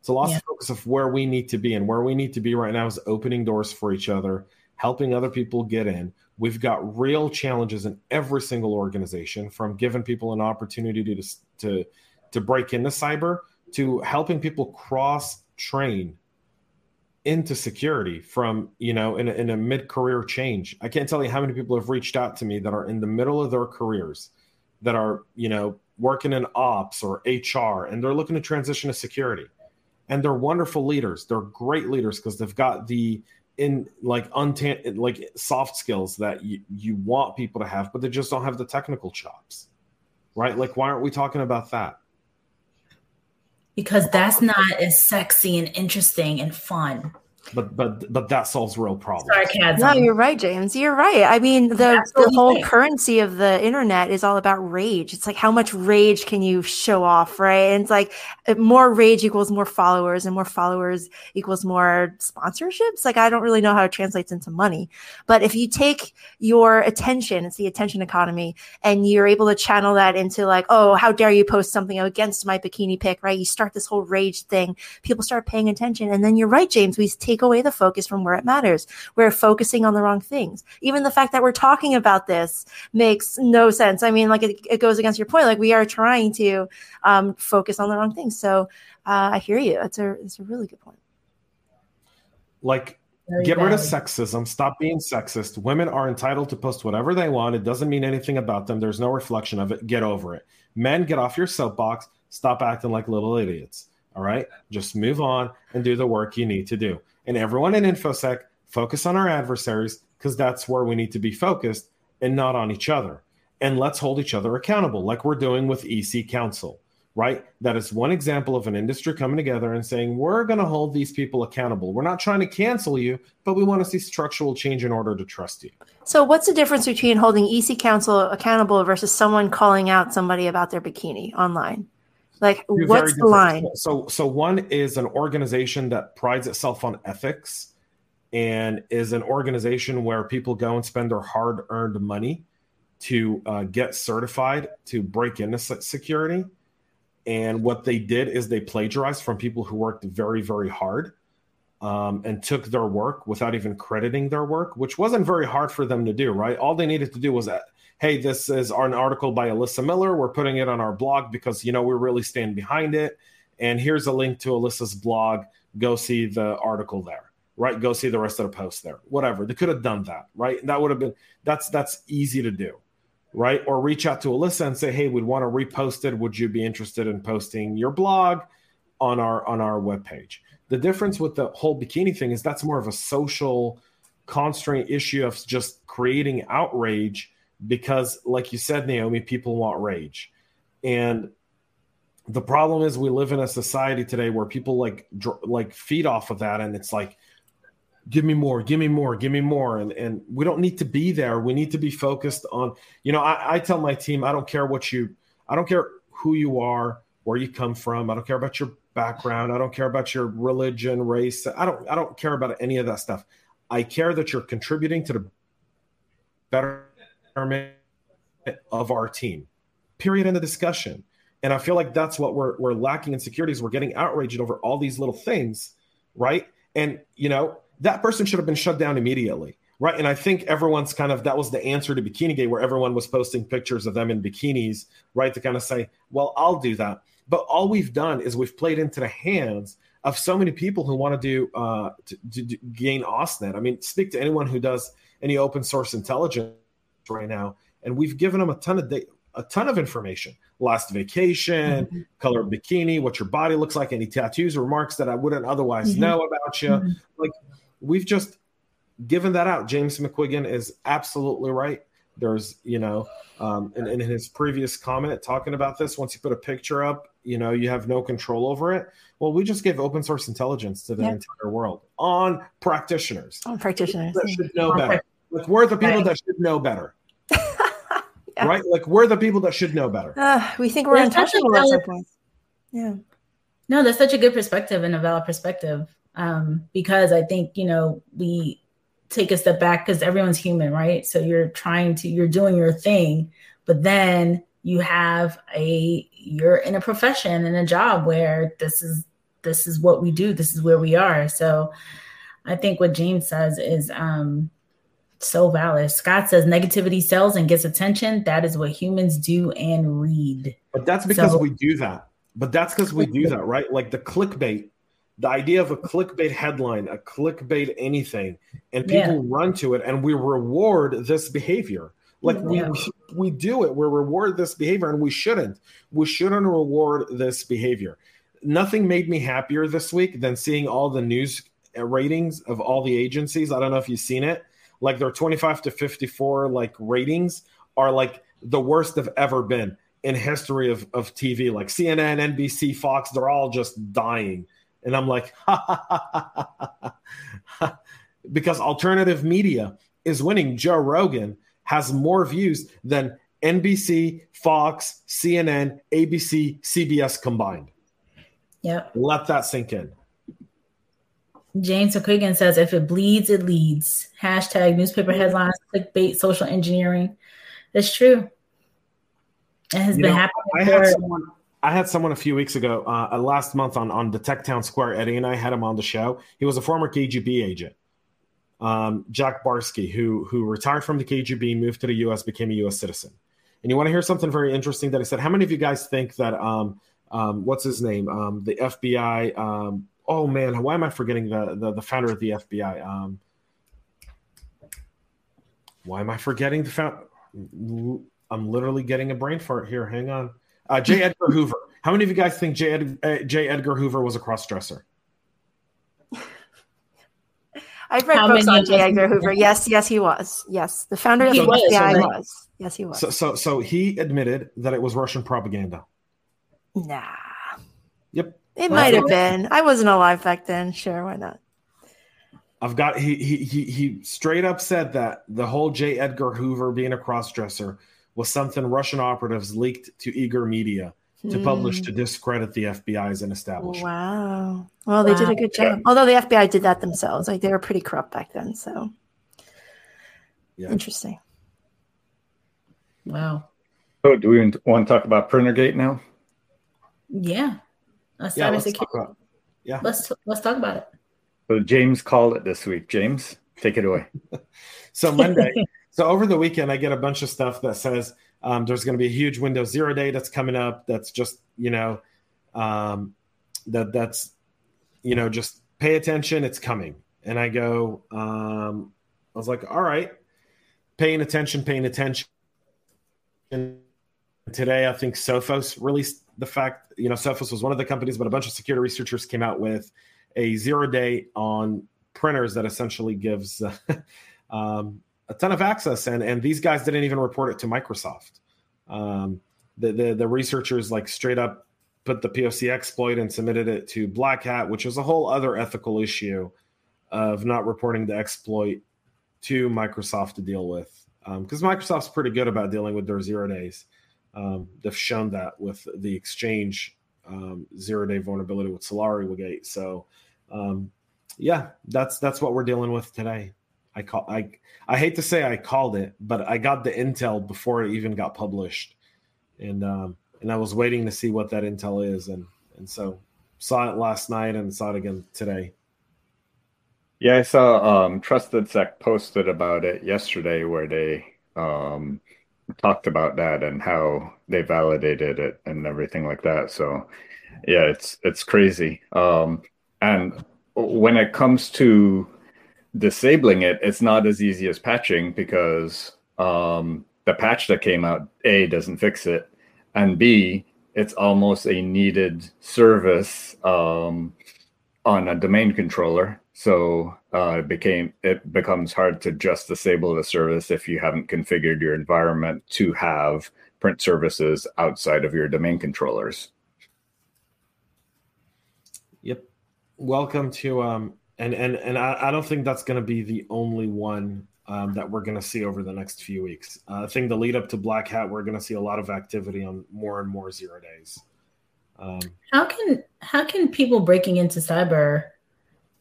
It's a loss yeah. of focus of where we need to be. And where we need to be right now is opening doors for each other, helping other people get in. We've got real challenges in every single organization from giving people an opportunity to, to to break into cyber to helping people cross train into security from you know in a, in a mid-career change. I can't tell you how many people have reached out to me that are in the middle of their careers that are you know working in ops or hr and they're looking to transition to security. And they're wonderful leaders. They're great leaders because they've got the in like untan like soft skills that you, you want people to have but they just don't have the technical chops right? Like why aren't we talking about that because that's not as sexy and interesting and fun but but but that solves real problems. Sarcasm. No, you're right, James. You're right. I mean, the the whole currency of the internet is all about rage. It's like how much rage can you show off, right? And it's like uh, more rage equals more followers, and more followers equals more sponsorships. Like I don't really know how it translates into money, but if you take your attention, it's the attention economy, and you're able to channel that into like, oh, how dare you post something against my bikini pic, right? You start this whole rage thing. People start paying attention, and then you're right, James. We take take away the focus from where it matters. We're focusing on the wrong things. Even the fact that we're talking about this makes no sense. I mean, like it, it goes against your point. Like we are trying to um, focus on the wrong things. So uh, I hear you. It's a it's a really good point. Like Very get rid of sexism. Stop being sexist. Women are entitled to post whatever they want. It doesn't mean anything about them. There's no reflection of it. Get over it. Men, get off your soapbox. Stop acting like little idiots. All right. Just move on and do the work you need to do and everyone in infosec focus on our adversaries because that's where we need to be focused and not on each other and let's hold each other accountable, like we're doing with EC Council, right? That is one example of an industry coming together and saying, we're going to hold these people accountable. We're not trying to cancel you, but we want to see structural change in order to trust you. So, what's the difference between holding EC Council accountable versus someone calling out somebody about their bikini online? Like, You're what's the line? So, so one is an organization that prides itself on ethics and is an organization where people go and spend their hard-earned money to uh, get certified to break into security. And what they did is they plagiarized from people who worked very, very hard um, and took their work without even crediting their work, which wasn't very hard for them to do, right? All they needed to do was, uh, hey, this is an article by Alyssa Miller. We're putting it on our blog because, you know, we really stand behind it. And here's a link to Alyssa's blog. Go see the article there, right? Go see the rest of the post there. Whatever. They could have done that, right? That would have been, that's, that's easy to do right? Or reach out to Alyssa and say, "Hey, we'd want to repost it. Would you be interested in posting your blog on our on our webpage?" The difference with the whole bikini thing is that's more of a social constraint issue of just creating outrage because, like you said, Naomi, people want rage, and the problem is we live in a society today where people like dr- like feed off of that, and it's like give me more, give me more, give me more. And and we don't need to be there. We need to be focused on, you know, I, I tell my team, I don't care what you, I don't care who you are, where you come from. I don't care about your background. I don't care about your religion, race. I don't, I don't care about any of that stuff. I care that you're contributing to the betterment of our team. Period. End of discussion. And I feel like that's what we're we're lacking in securities. We're getting outraged over all these little things, right? And you know, that person should have been shut down immediately. Right. And I think everyone's kind of that was the answer to Bikini Gate, where everyone was posting pictures of them in bikinis, right? To kind of say, well, I'll do that. But all we've done is we've played into the hands of so many people who want to do uh, to, to gain OSINT. I mean, speak to anyone who does any open source intelligence right now, and we've given them a ton of da- a ton of information. Last vacation, mm-hmm. color bikini, what your body looks like, any tattoos, or remarks that I wouldn't otherwise mm-hmm. know about you. Mm-hmm. Like we've just given that out. James McQuiggan is absolutely right. There's, you know, um, in, in his previous comment talking about this, once you put a picture up, you know, you have no control over it. Well, we just gave open source intelligence to the yep. entire world on practitioners. On practitioners that should know better. Like we're the people right. that should know better. Yeah. Right? Like we're the people that should know better. Uh, we think we're untouchable at some point. Yeah. No, that's such a good perspective and a valid perspective um, because I think you know we take a step back because everyone's human, right? So you're trying to you're doing your thing, but then you have a you're in a profession and a job where this is this is what we do, this is where we are. So I think what James says is um, so valid. Scott says negativity sells and gets attention. That is what humans do and read. But that's because so, we do that. But that's because we do that, right? Like the clickbait the idea of a clickbait headline, a clickbait anything, and people yeah. run to it, and we reward this behavior. Like yeah. we we do it, we reward this behavior, and we shouldn't. We shouldn't reward this behavior. Nothing made me happier this week than seeing all the news ratings of all the agencies. I don't know if you've seen it. Like their 25 to 54 like ratings are like the worst they've ever been in history of, of TV. Like CNN, NBC, Fox, they're all just dying and I'm like, because alternative media is winning. Joe Rogan has more views than NBC, Fox, CNN, ABC, CBS combined. Yeah. Let that sink in. James McQuiggan says, if it bleeds, it leads. Hashtag newspaper headlines, clickbait, social engineering. That's true. It has you been know, happening. I had someone I had someone a few weeks ago, uh, uh, last month on on the Tech Town Square. Eddie and I had him on the show. He was a former KGB agent, um, Jack Barsky, who who retired from the KGB, moved to the U.S., became a U.S. citizen. And you want to hear something very interesting that I said? How many of you guys think that um, um, what's his name, um, the FBI? Oh man, why am I forgetting the the, the founder of the FBI? Um, why am I forgetting the founder? I'm literally getting a brain fart here. Hang on. Uh, J. Edgar Hoover. How many of you guys think J. Ed, uh, J. Edgar Hoover was a cross dresser? I I've read How books on J. Edgar Hoover. Yes, yes, he was. Yes, the founder of the FBI was. Yes, he was. So, so, so he admitted that it was Russian propaganda. Nah. Yep. It might have been. I wasn't alive back then. Sure, why not? I've got he he he he straight up said that the whole J. Edgar Hoover being a crossdresser was something Russian operatives leaked to eager media to publish to hmm. discredit the FBI's as an establishment. Wow. Well, they wow. did a good job. Although the FBI did that themselves. Like they were pretty corrupt back then. So yeah. interesting. Wow. So do we want to talk about Printergate now? Yeah. Let's yeah, let's talk about, yeah. Let's let's talk about it. So James called it this week. James, take it away. so Monday. so over the weekend, I get a bunch of stuff that says um, there's going to be a huge Windows Zero Day that's coming up. That's just you know, um, that that's you know, just pay attention. It's coming. And I go, um, I was like, all right, paying attention, paying attention. And today, I think Sophos released the fact, you know, Sophos was one of the companies, but a bunch of security researchers came out with a zero day on printers that essentially gives uh, um, a ton of access. And, and these guys didn't even report it to Microsoft. Um, the, the, the researchers like straight up put the POC exploit and submitted it to Black Hat, which was a whole other ethical issue of not reporting the exploit to Microsoft to deal with. Because um, Microsoft's pretty good about dealing with their zero days. Um, they've shown that with the Exchange um, zero day vulnerability with Solorigate. So, um, yeah, that's that's what we're dealing with today. I call I I hate to say I called it, but I got the intel before it even got published, and um, and I was waiting to see what that intel is, and and so saw it last night and saw it again today. Yeah, I saw um, TrustedSec posted about it yesterday, where they um, talked about that and how they validated it and everything like that. So, yeah, it's it's crazy. Um, and when it comes to disabling it, it's not as easy as patching because um, the patch that came out a doesn't fix it, and B, it's almost a needed service um, on a domain controller. So uh, it became it becomes hard to just disable the service if you haven't configured your environment to have print services outside of your domain controllers. Yep. Welcome to um and and and I, I don't think that's going to be the only one um, that we're going to see over the next few weeks. Uh, I think the lead up to Black Hat, we're going to see a lot of activity on more and more zero days. Um, how can how can people breaking into cyber?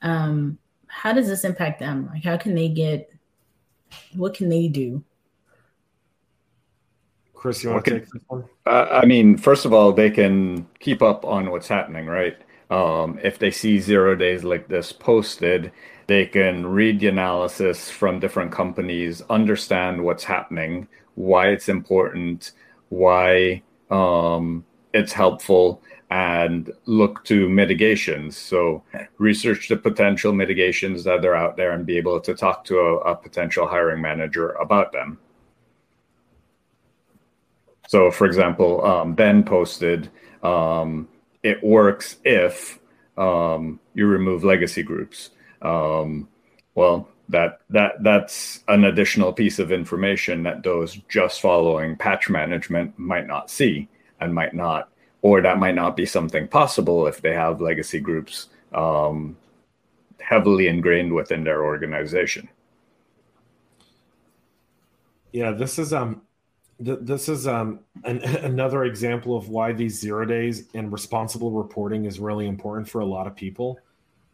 Um, how does this impact them? Like, how can they get? What can they do? Chris, you want to take this one? Uh, I mean, first of all, they can keep up on what's happening, right? Um, if they see zero days like this posted, they can read the analysis from different companies, understand what's happening, why it's important, why um, it's helpful, and look to mitigations. So, research the potential mitigations that are out there and be able to talk to a, a potential hiring manager about them. So, for example, um, Ben posted um, it works if um, you remove legacy groups. Um, well, that that that's an additional piece of information that those just following patch management might not see and might not, or that might not be something possible if they have legacy groups um, heavily ingrained within their organization. Yeah, this is um, th- this is um an, another example of why these zero days and responsible reporting is really important for a lot of people.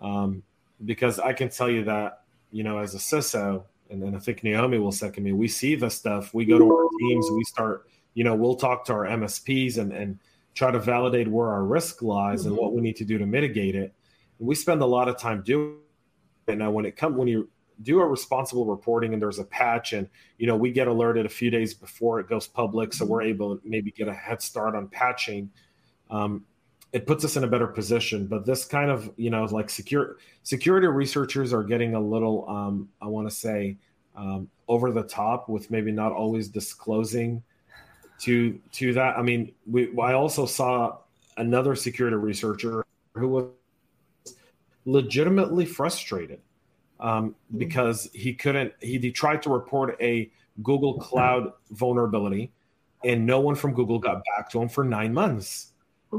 Um, because I can tell you that, you know, as a CISO, and I think Naomi will second me, we see the stuff, we go to our teams, we start, you know, we'll talk to our MSPs and, and try to validate where our risk lies mm-hmm. and what we need to do to mitigate it. And we spend a lot of time doing it. Now, when it comes, when you do a responsible reporting and there's a patch and, you know, we get alerted a few days before it goes public. So we're able to maybe get a head start on patching. Um, it puts us in a better position. But this kind of, you know, like secure security researchers are getting a little, um, I want to say, um, over the top with maybe not always disclosing to to that. I mean, we I also saw another security researcher who was legitimately frustrated um, because he couldn't. He, he tried to report a Google Cloud vulnerability, and no one from Google got back to him for nine months.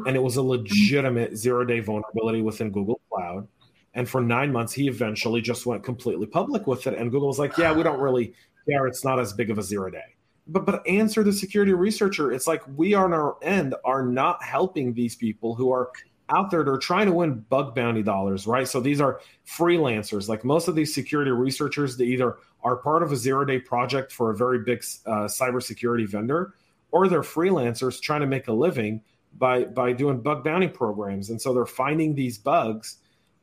And it was a legitimate zero day vulnerability within Google Cloud. And for nine months, he eventually just went completely public with it. And Google was like, yeah, we don't really care. It's not as big of a zero day. But but answer the security researcher. It's like we on our end are not helping these people who are out there they're trying to win bug bounty dollars right? So these are freelancers. Like most of these security researchers they either are part of a zero day project for a very big uh, cybersecurity vendor or they're freelancers trying to make a living by by doing bug bounty programs. And so they're finding these bugs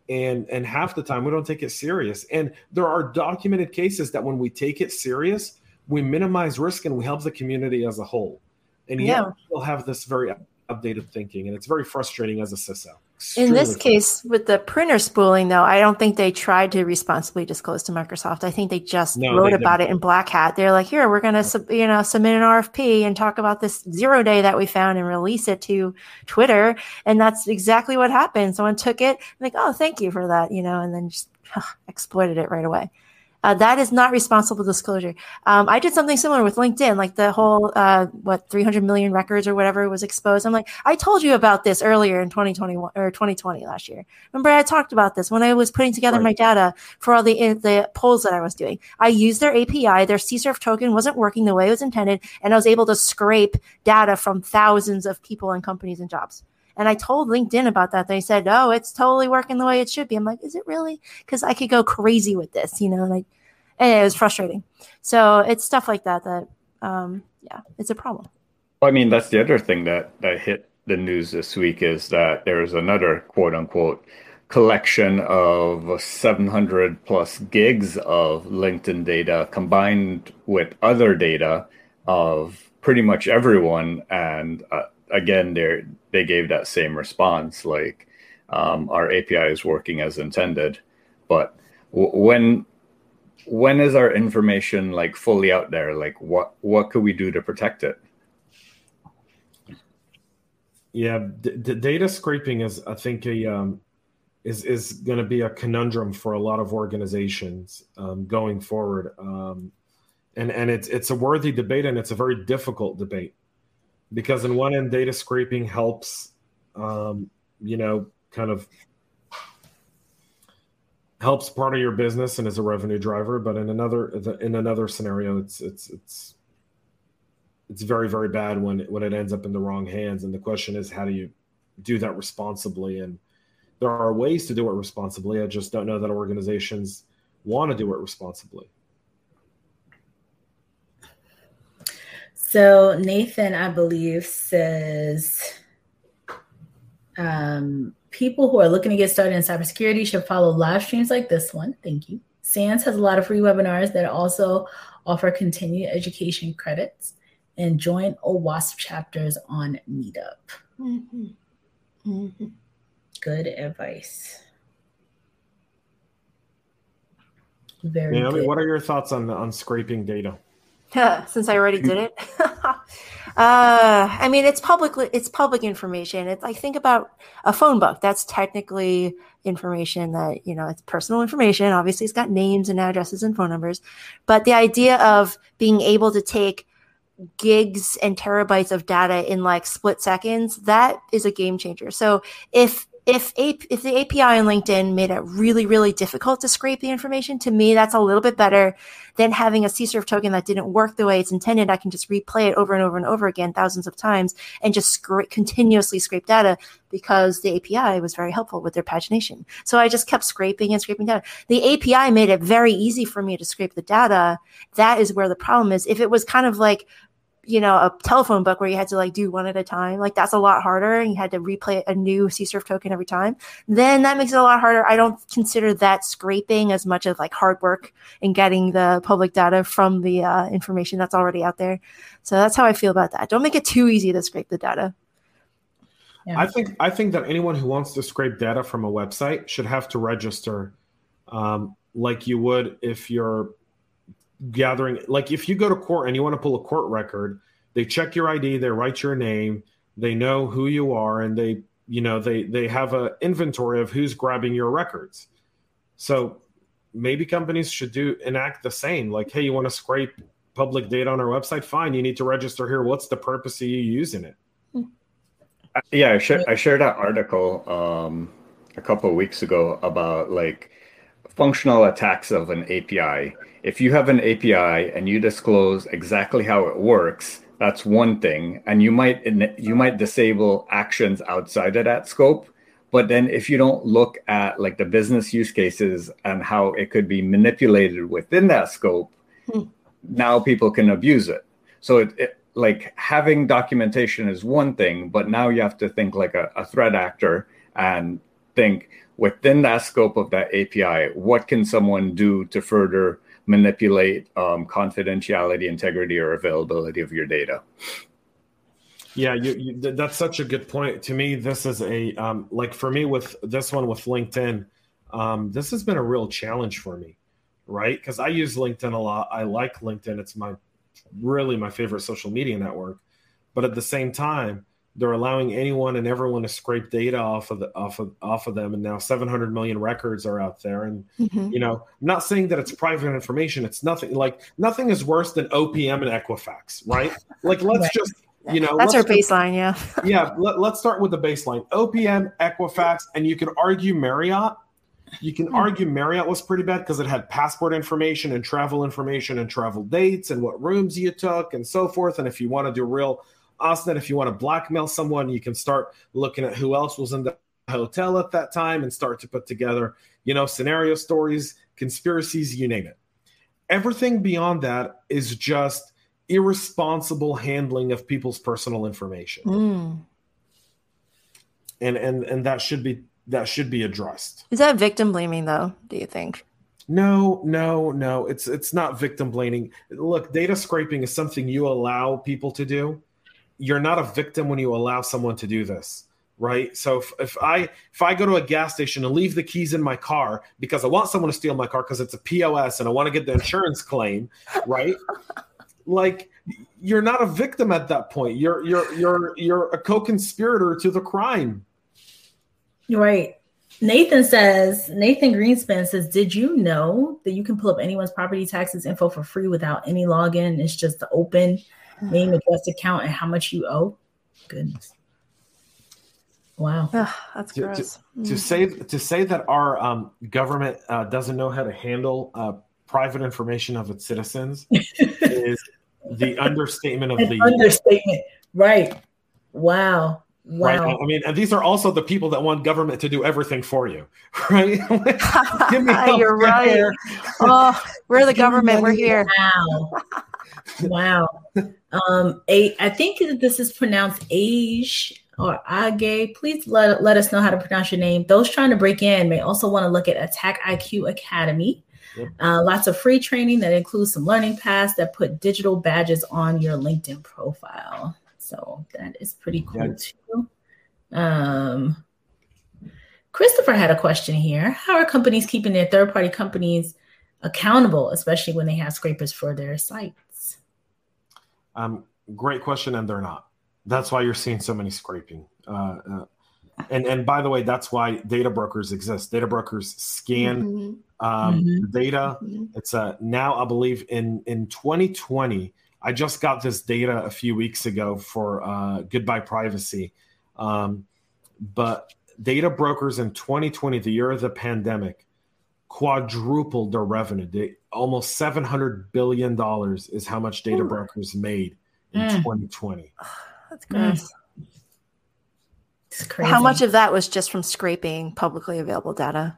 and and half the time we don't take it serious. And there are documented cases that when we take it serious we minimize risk and we help the community as a whole and yet yeah. we'll have this very updated thinking, and it's very frustrating as a CISO. In this case, with the printer spooling, though, I don't think they tried to responsibly disclose to Microsoft. I think they just no, wrote they about it in Black Hat. They're like, "Here, we're going to, sub- you know, submit an RFP and talk about this zero day that we found and release it to Twitter." And that's exactly what happened. Someone took it, like, "Oh, thank you for that," you know, and then just exploited it right away. Uh, that is not responsible disclosure. Um, I did something similar with LinkedIn, like the whole uh, what 300 million records or whatever was exposed. I'm like, I told you about this earlier in 2021 or 2020 last year. Remember, I talked about this when I was putting together right. my data for all the the polls that I was doing. I used their API. Their CSRF token wasn't working the way it was intended, and I was able to scrape data from thousands of people and companies and jobs. And I told LinkedIn about that. They said, "Oh, it's totally working the way it should be." I'm like, "Is it really?" Because I could go crazy with this, you know. Like, and it was frustrating. So it's stuff like that that, um, yeah, it's a problem. Well, I mean, that's the other thing that that hit the news this week is that there is another quote unquote collection of 700 plus gigs of LinkedIn data combined with other data of pretty much everyone, and uh, again, they they gave that same response, like um, our API is working as intended. But w- when when is our information like fully out there? Like, what what could we do to protect it? Yeah, d- d- data scraping is, I think, a um, is is going to be a conundrum for a lot of organizations um, going forward. Um, and and it's it's a worthy debate, and it's a very difficult debate because in one end data scraping helps um, you know kind of helps part of your business and is a revenue driver. But in another in another scenario it's it's it's it's very very bad when when it ends up in the wrong hands. And the question is how do you do that responsibly? And there are ways to do it responsibly. I just don't know that organizations want to do it responsibly So Nathan, I believe, says um, people who are looking to get started in cybersecurity should follow live streams like this one. Thank you. SANS has a lot of free webinars that also offer continued education credits and join OWASP chapters on Meetup. Mm-hmm. Mm-hmm. Good advice. Very Naomi, good. what are your thoughts on on scraping data? since I already did it. uh, I mean, it's publicly it's public information. It's like think about a phone book. That's technically information that you know it's personal information. Obviously, it's got names and addresses and phone numbers. But the idea of being able to take gigs and terabytes of data in like split seconds that is a game changer. So if if if the API on LinkedIn made it really really difficult to scrape the information, to me that's a little bit better than having a CSRF token that didn't work the way it's intended. I can just replay it over and over and over again thousands of times and just scra- continuously scrape data because the API was very helpful with their pagination. So I just kept scraping and scraping data. The API made it very easy for me to scrape the data. That is where the problem is. If it was kind of like you know, a telephone book where you had to like do one at a time, like that's a lot harder and you had to replay a new CSRF token every time, then that makes it a lot harder. I don't consider that scraping as much of like hard work in getting the public data from the uh, information that's already out there. So that's how I feel about that. Don't make it too easy to scrape the data. Yeah. I think I think that anyone who wants to scrape data from a website should have to register, um, like you would if you're gathering like if you go to court and you want to pull a court record they check your id they write your name they know who you are and they you know they they have an inventory of who's grabbing your records so maybe companies should do enact the same. Like, hey, you want to scrape public data on our website? Fine, you need to register here. What's the purpose of you using it? Yeah, I, sh- I shared that article um, a couple of weeks ago about like functional attacks of an API. If you have an API and you disclose exactly how it works, that's one thing, and you might you might disable actions outside of that scope. But then if you don't look at like the business use cases and how it could be manipulated within that scope, hmm. now people can abuse it. So it, it, like having documentation is one thing, but now you have to think like a, a threat actor and think within that scope of that API, what can someone do to further manipulate um, confidentiality, integrity, or availability of your data? Yeah, you, you, that's such a good point. To me, this is a um, like for me with this one with LinkedIn, um, this has been a real challenge for me, right? Because I use LinkedIn a lot. I like LinkedIn. It's my really my favorite social media network. But at the same time, they're allowing anyone and everyone to scrape data off of the off of off of them. And now 700 million records are out there. And mm-hmm. you know i'm not saying that it's private information. It's nothing like nothing is worse than opm and equifax right? Like let's right. just you know that's our baseline yeah. Yeah let, let's start with the baseline. Opm equifax and you can argue marriott. You can mm-hmm. argue marriott was pretty bad because it had passport information and travel information and travel dates and what rooms you took and so forth. And if you want to do real OSINT if you want to blackmail someone you can start looking at who else was in the hotel at that time and start to put together you know scenario stories conspiracies you name it everything beyond that is just irresponsible handling of people's personal information. Mm. And and and that should be that should be addressed. Is that victim blaming though, do you think? No, no, no. It's it's not victim blaming. Look, data scraping is something you allow people to do. You're not a victim when you allow someone to do this right so if, if i if i go to a gas station and leave the keys in my car because i want someone to steal my car because it's a pos and i want to get the insurance claim right like you're not a victim at that point. You're you're you're you're a co-conspirator to the crime. Right. Nathan says, Nathan Greenspan says, Did you know that you can pull up anyone's property taxes info for free without any login? It's just the open name, address, account, and how much you owe. Goodness. Wow. that's to, gross. To, to, mm. say to say that our um, government uh, doesn't know how to handle uh, private information of its citizens is the understatement of An the understatement. Right. Wow. Wow. Right. I mean, and these are also the people that want government to do everything for you, right? Give me You're right. Oh, we're the government. We're here. Wow. Wow. Um, a, I think this is pronounced age or Age. Please let, let us know how to pronounce your name. Those trying to break in may also want to look at AttackIQ Academy. Uh, lots of free training that includes some learning paths that put digital badges on your LinkedIn profile. So that is pretty cool yeah. too. Um, Christopher had a question here. How are companies keeping their third party companies accountable, especially when they have scrapers for their sites? Um, great question, and they're not. That's why you're seeing so many scraping. Uh, uh, and and by the way, that's why data brokers exist. Data brokers scan mm-hmm. Um, mm-hmm. data. Mm-hmm. It's a now I believe in in 2020. I just got this data a few weeks ago for uh, Goodbye Privacy, um, but data brokers in 2020, the year of the pandemic, quadrupled their revenue. They, almost 700 billion dollars is how much data Ooh. brokers made in mm. 2020. That's gross. Mm. How much of that was just from scraping publicly available data?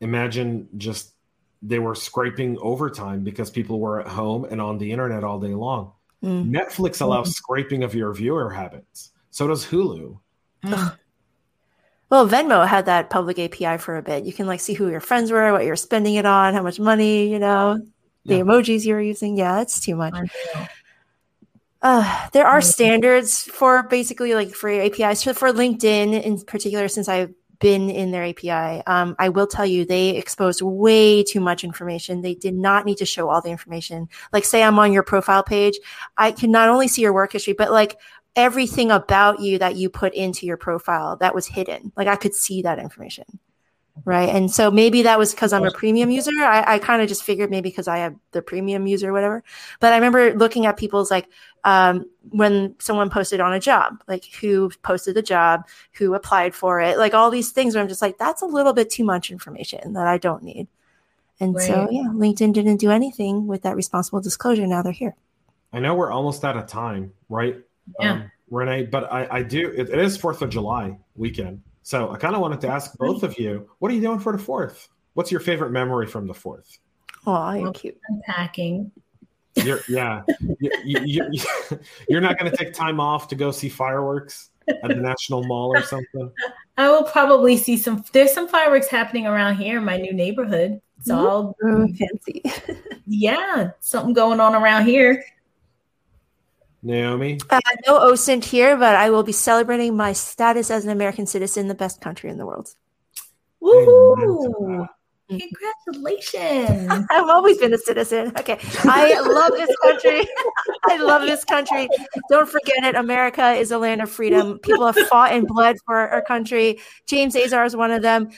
Imagine just they were scraping overtime because people were at home and on the internet all day long. Mm. Netflix allows mm. scraping of your viewer habits. So does Hulu. Well, Venmo had that public API for a bit. You can like see who your friends were, what you're spending it on, how much money, you know, the yeah. emojis you're using. Yeah, it's too much. Uh, there are standards for basically like free APIs. So for LinkedIn in particular, since I've been in their API, um, I will tell you they exposed way too much information. They did not need to show all the information. Like, say I'm on your profile page, I can not only see your work history, but like everything about you that you put into your profile that was hidden. Like I could see that information. right? And so maybe that was because I'm a premium user. I, I kind of just figured maybe because I have the premium user or whatever. But I remember looking at people's like um, when someone posted on a job, like who posted the job, who applied for it, like all these things where I'm just like, that's a little bit too much information that I don't need. And right. so, yeah, LinkedIn didn't do anything with that responsible disclosure. Now they're here. I know we're almost out of time, right? Yeah. Um, Renee, but I, I do, it, it is 4th of July weekend. So I kind of wanted to ask both of you, what are you doing for the 4th? What's your favorite memory from the 4th? Oh, you're cute. Unpacking. You're, yeah. you, you, you, you're not going to take time off to go see fireworks at the National Mall or something? I will probably see some, there's some fireworks happening around here in my new neighborhood. So I'll oh, fancy. yeah, something going on around here. Naomi? Uh, no OSINT here, but I will be celebrating my status as an American citizen, the best country in the world. Woohoo! Congratulations. I've always been a citizen. Okay. I love this country. I love this country. Don't forget it. America is a land of freedom. People have fought and bled for our country. James Azar is one of them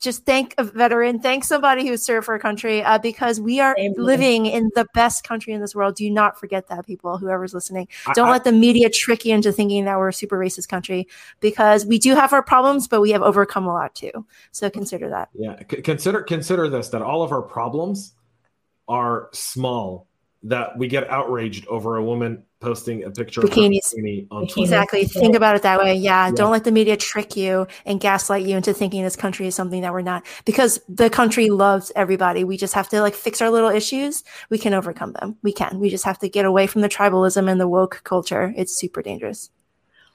just thank a veteran, thank somebody who served for a country uh, because we are Amen. living in the best country in this world. Do not forget that, people, whoever's listening. Don't I, let the media trick you into thinking that we're a super racist country because we do have our problems, but we have overcome a lot too. So consider that. Yeah, C- consider consider this that all of our problems are small. That we get outraged over a woman posting a picture bikinis. of bikini on Twitter. Exactly. Think about it that way. Yeah. yeah. Don't let the media trick you and gaslight you into thinking this country is something that we're not because the country loves everybody. We just have to like fix our little issues. We can overcome them. We can. We just have to get away from the tribalism and the woke culture. It's super dangerous.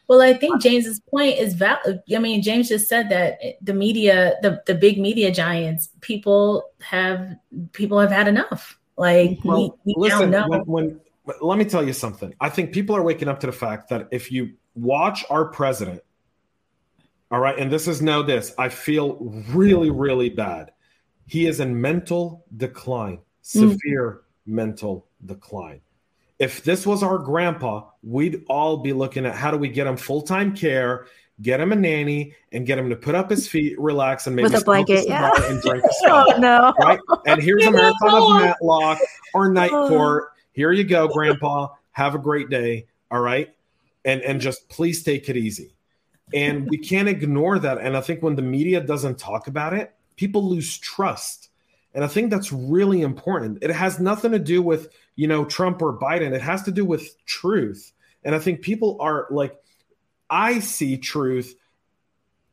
Well, I think James's point is valid. I mean, James just said that the media, the, the big media giants, people have people have had enough. Like well, we, we listen, when, when let me tell you something. I think people are waking up to the fact that if you watch our president, all right, and this is know this, I feel really, really bad. He is in mental decline, severe mm. mental decline. If this was our grandpa, we'd all be looking at how do we get him full time care, get him a nanny, and get him to put up his feet, relax, and maybe with a blanket, yeah. and drink a oh no! Right, and here's a marathon of Matlock or Night oh. Court here you go, Grandpa. Have a great day. All right. And and just please take it easy. And we can't ignore that. And I think when the media doesn't talk about it, people lose trust. And I think that's really important. It has nothing to do with, you know, Trump or Biden. It has to do with truth. And I think people are like, I see truth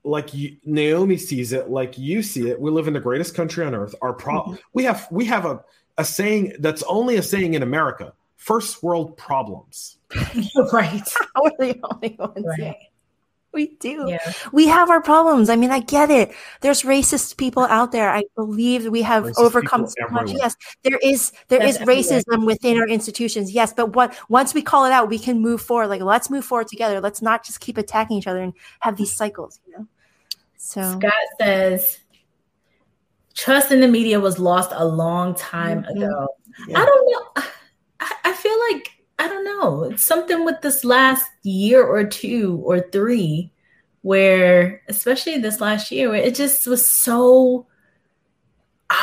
like you, Naomi sees it, like you see it. We live in the greatest country on earth. Our problem, mm-hmm. we have, we have a a saying that's only a saying in America first world problems. right. We're the only ones. Right. We do. Yeah. We have our problems. I mean, I get it. There's racist people out there. I believe we have racist overcome so much. Yes, there is there That's is racism everywhere. within our institutions. Yes, but what once we call it out, we can move forward. Like let's move forward together. Let's not just keep attacking each other and have these cycles, you know. So Scott says trust in the media was lost a long time mm-hmm. ago. Yeah. I don't know. I, I feel like I don't know. It's something with this last year or two or three where especially this last year where it just was so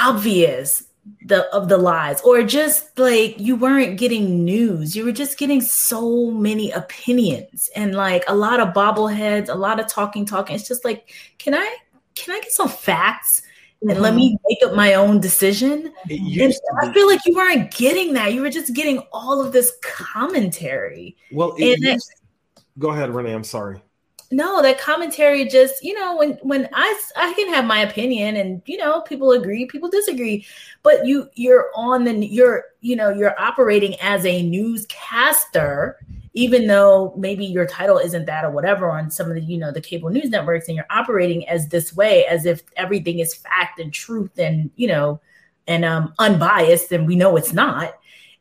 obvious the of the lies or just like you weren't getting news you were just getting so many opinions and like a lot of bobbleheads a lot of talking talking it's just like can i can i get some facts and mm-hmm. let me make up my own decision. And I feel like you weren't getting that. You were just getting all of this commentary. Well, it, it, go ahead, Renee. I'm sorry. No, that commentary just, you know, when when I I can have my opinion and you know, people agree, people disagree, but you you're on the you're, you know, you're operating as a newscaster even though maybe your title isn't that or whatever on some of the you know the cable news networks and you're operating as this way as if everything is fact and truth and you know and um unbiased and we know it's not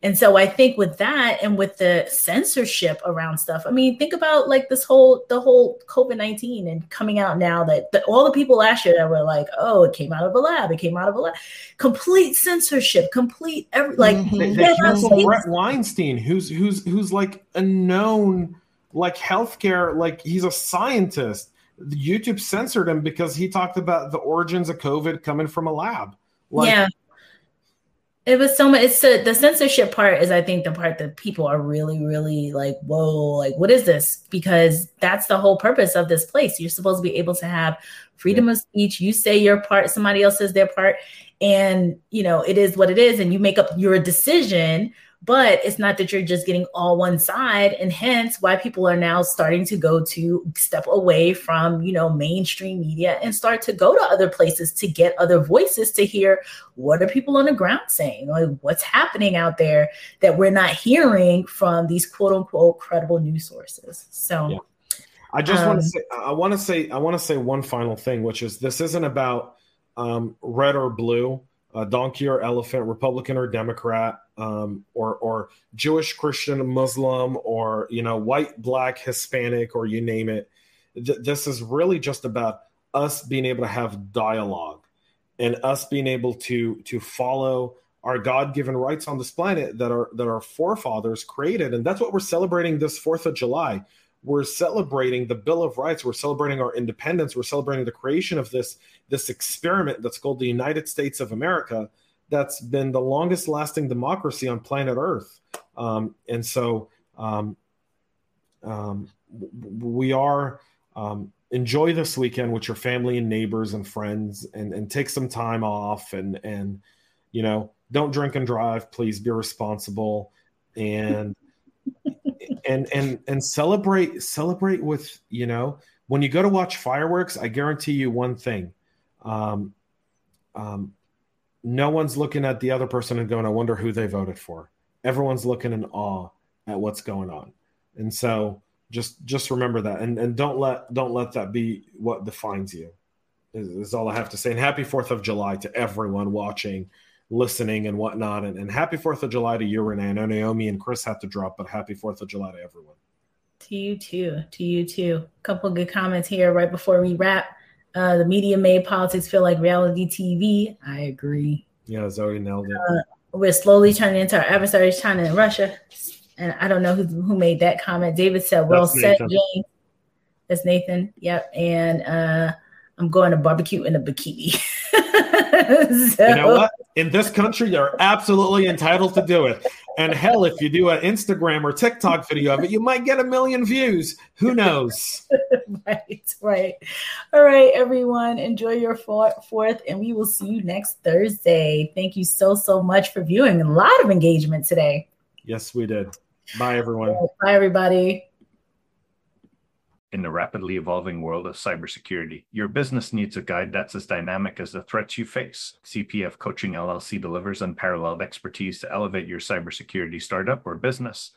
and so I think with that and with the censorship around stuff, I mean, think about like this whole the whole COVID nineteen and coming out now that, that all the people last year that were like, oh, it came out of a lab, it came out of a lab, complete censorship, complete every like. Mm-hmm. They, they canceled Bret Weinstein, who's who's who's like a known like healthcare, like he's a scientist. YouTube censored him because he talked about the origins of COVID coming from a lab. Like, yeah. It was so much. It's the, the censorship part is, I think, the part that people are really, really like, whoa, like, what is this? Because that's the whole purpose of this place. You're supposed to be able to have freedom yeah. of speech. You say your part, somebody else says their part, and you know it is what it is, and you make up your decision but it's not that you're just getting all one side and hence why people are now starting to go to step away from you know mainstream media and start to go to other places to get other voices to hear what are people on the ground saying like what's happening out there that we're not hearing from these quote unquote credible news sources so yeah. i just um, want to say i want to say i want to say one final thing which is this isn't about um, red or blue uh, donkey or elephant republican or democrat um, or or Jewish, Christian, Muslim, or you know, white, black, Hispanic, or you name it. Th- this is really just about us being able to have dialogue and us being able to to follow our God-given rights on this planet that our that our forefathers created, and that's what we're celebrating this Fourth of July. We're celebrating the Bill of Rights. We're celebrating our independence. We're celebrating the creation of this this experiment that's called the United States of America that's been the longest lasting democracy on planet Earth. Um, and so um, um, we are um, enjoy this weekend with your family and neighbors and friends and, and take some time off and, and, you know, don't drink and drive, please be responsible and, and, and, and celebrate, celebrate with, you know, when you go to watch fireworks, I guarantee you one thing. Um, um, no one's looking at the other person and going, I wonder who they voted for. Everyone's looking in awe at what's going on. And so just just remember that and, and don't let don't let that be what defines you is, is all I have to say. And happy Fourth of July to everyone watching, listening, and whatnot. And, and happy Fourth of July to you, Renee. I know Naomi and Chris have to drop, but happy Fourth of July to everyone. To you too. To you too. A couple good comments here right before we wrap. Uh, the media made politics feel like reality TV. I agree. Yeah, Zoe nailed it. Uh, we're slowly turning into our adversaries, China and Russia. And I don't know who, who made that comment. David said, "Well That's said, Nathan. James." That's Nathan. Yep. And uh, I'm going to barbecue in a bikini. so, you know what? In this country, you're absolutely entitled to do it. And hell, if you do an Instagram or TikTok video of it, you might get a million views. Who knows? right, right. All right, everyone. Enjoy your fourth, and we will see you next Thursday. Thank you so, so much for viewing. A lot of engagement today. Yes, we did. Bye, everyone. Bye, everybody. In the rapidly evolving world of cybersecurity, your business needs a guide that's as dynamic as the threats you face. CPF Coaching LLC delivers unparalleled expertise to elevate your cybersecurity startup or business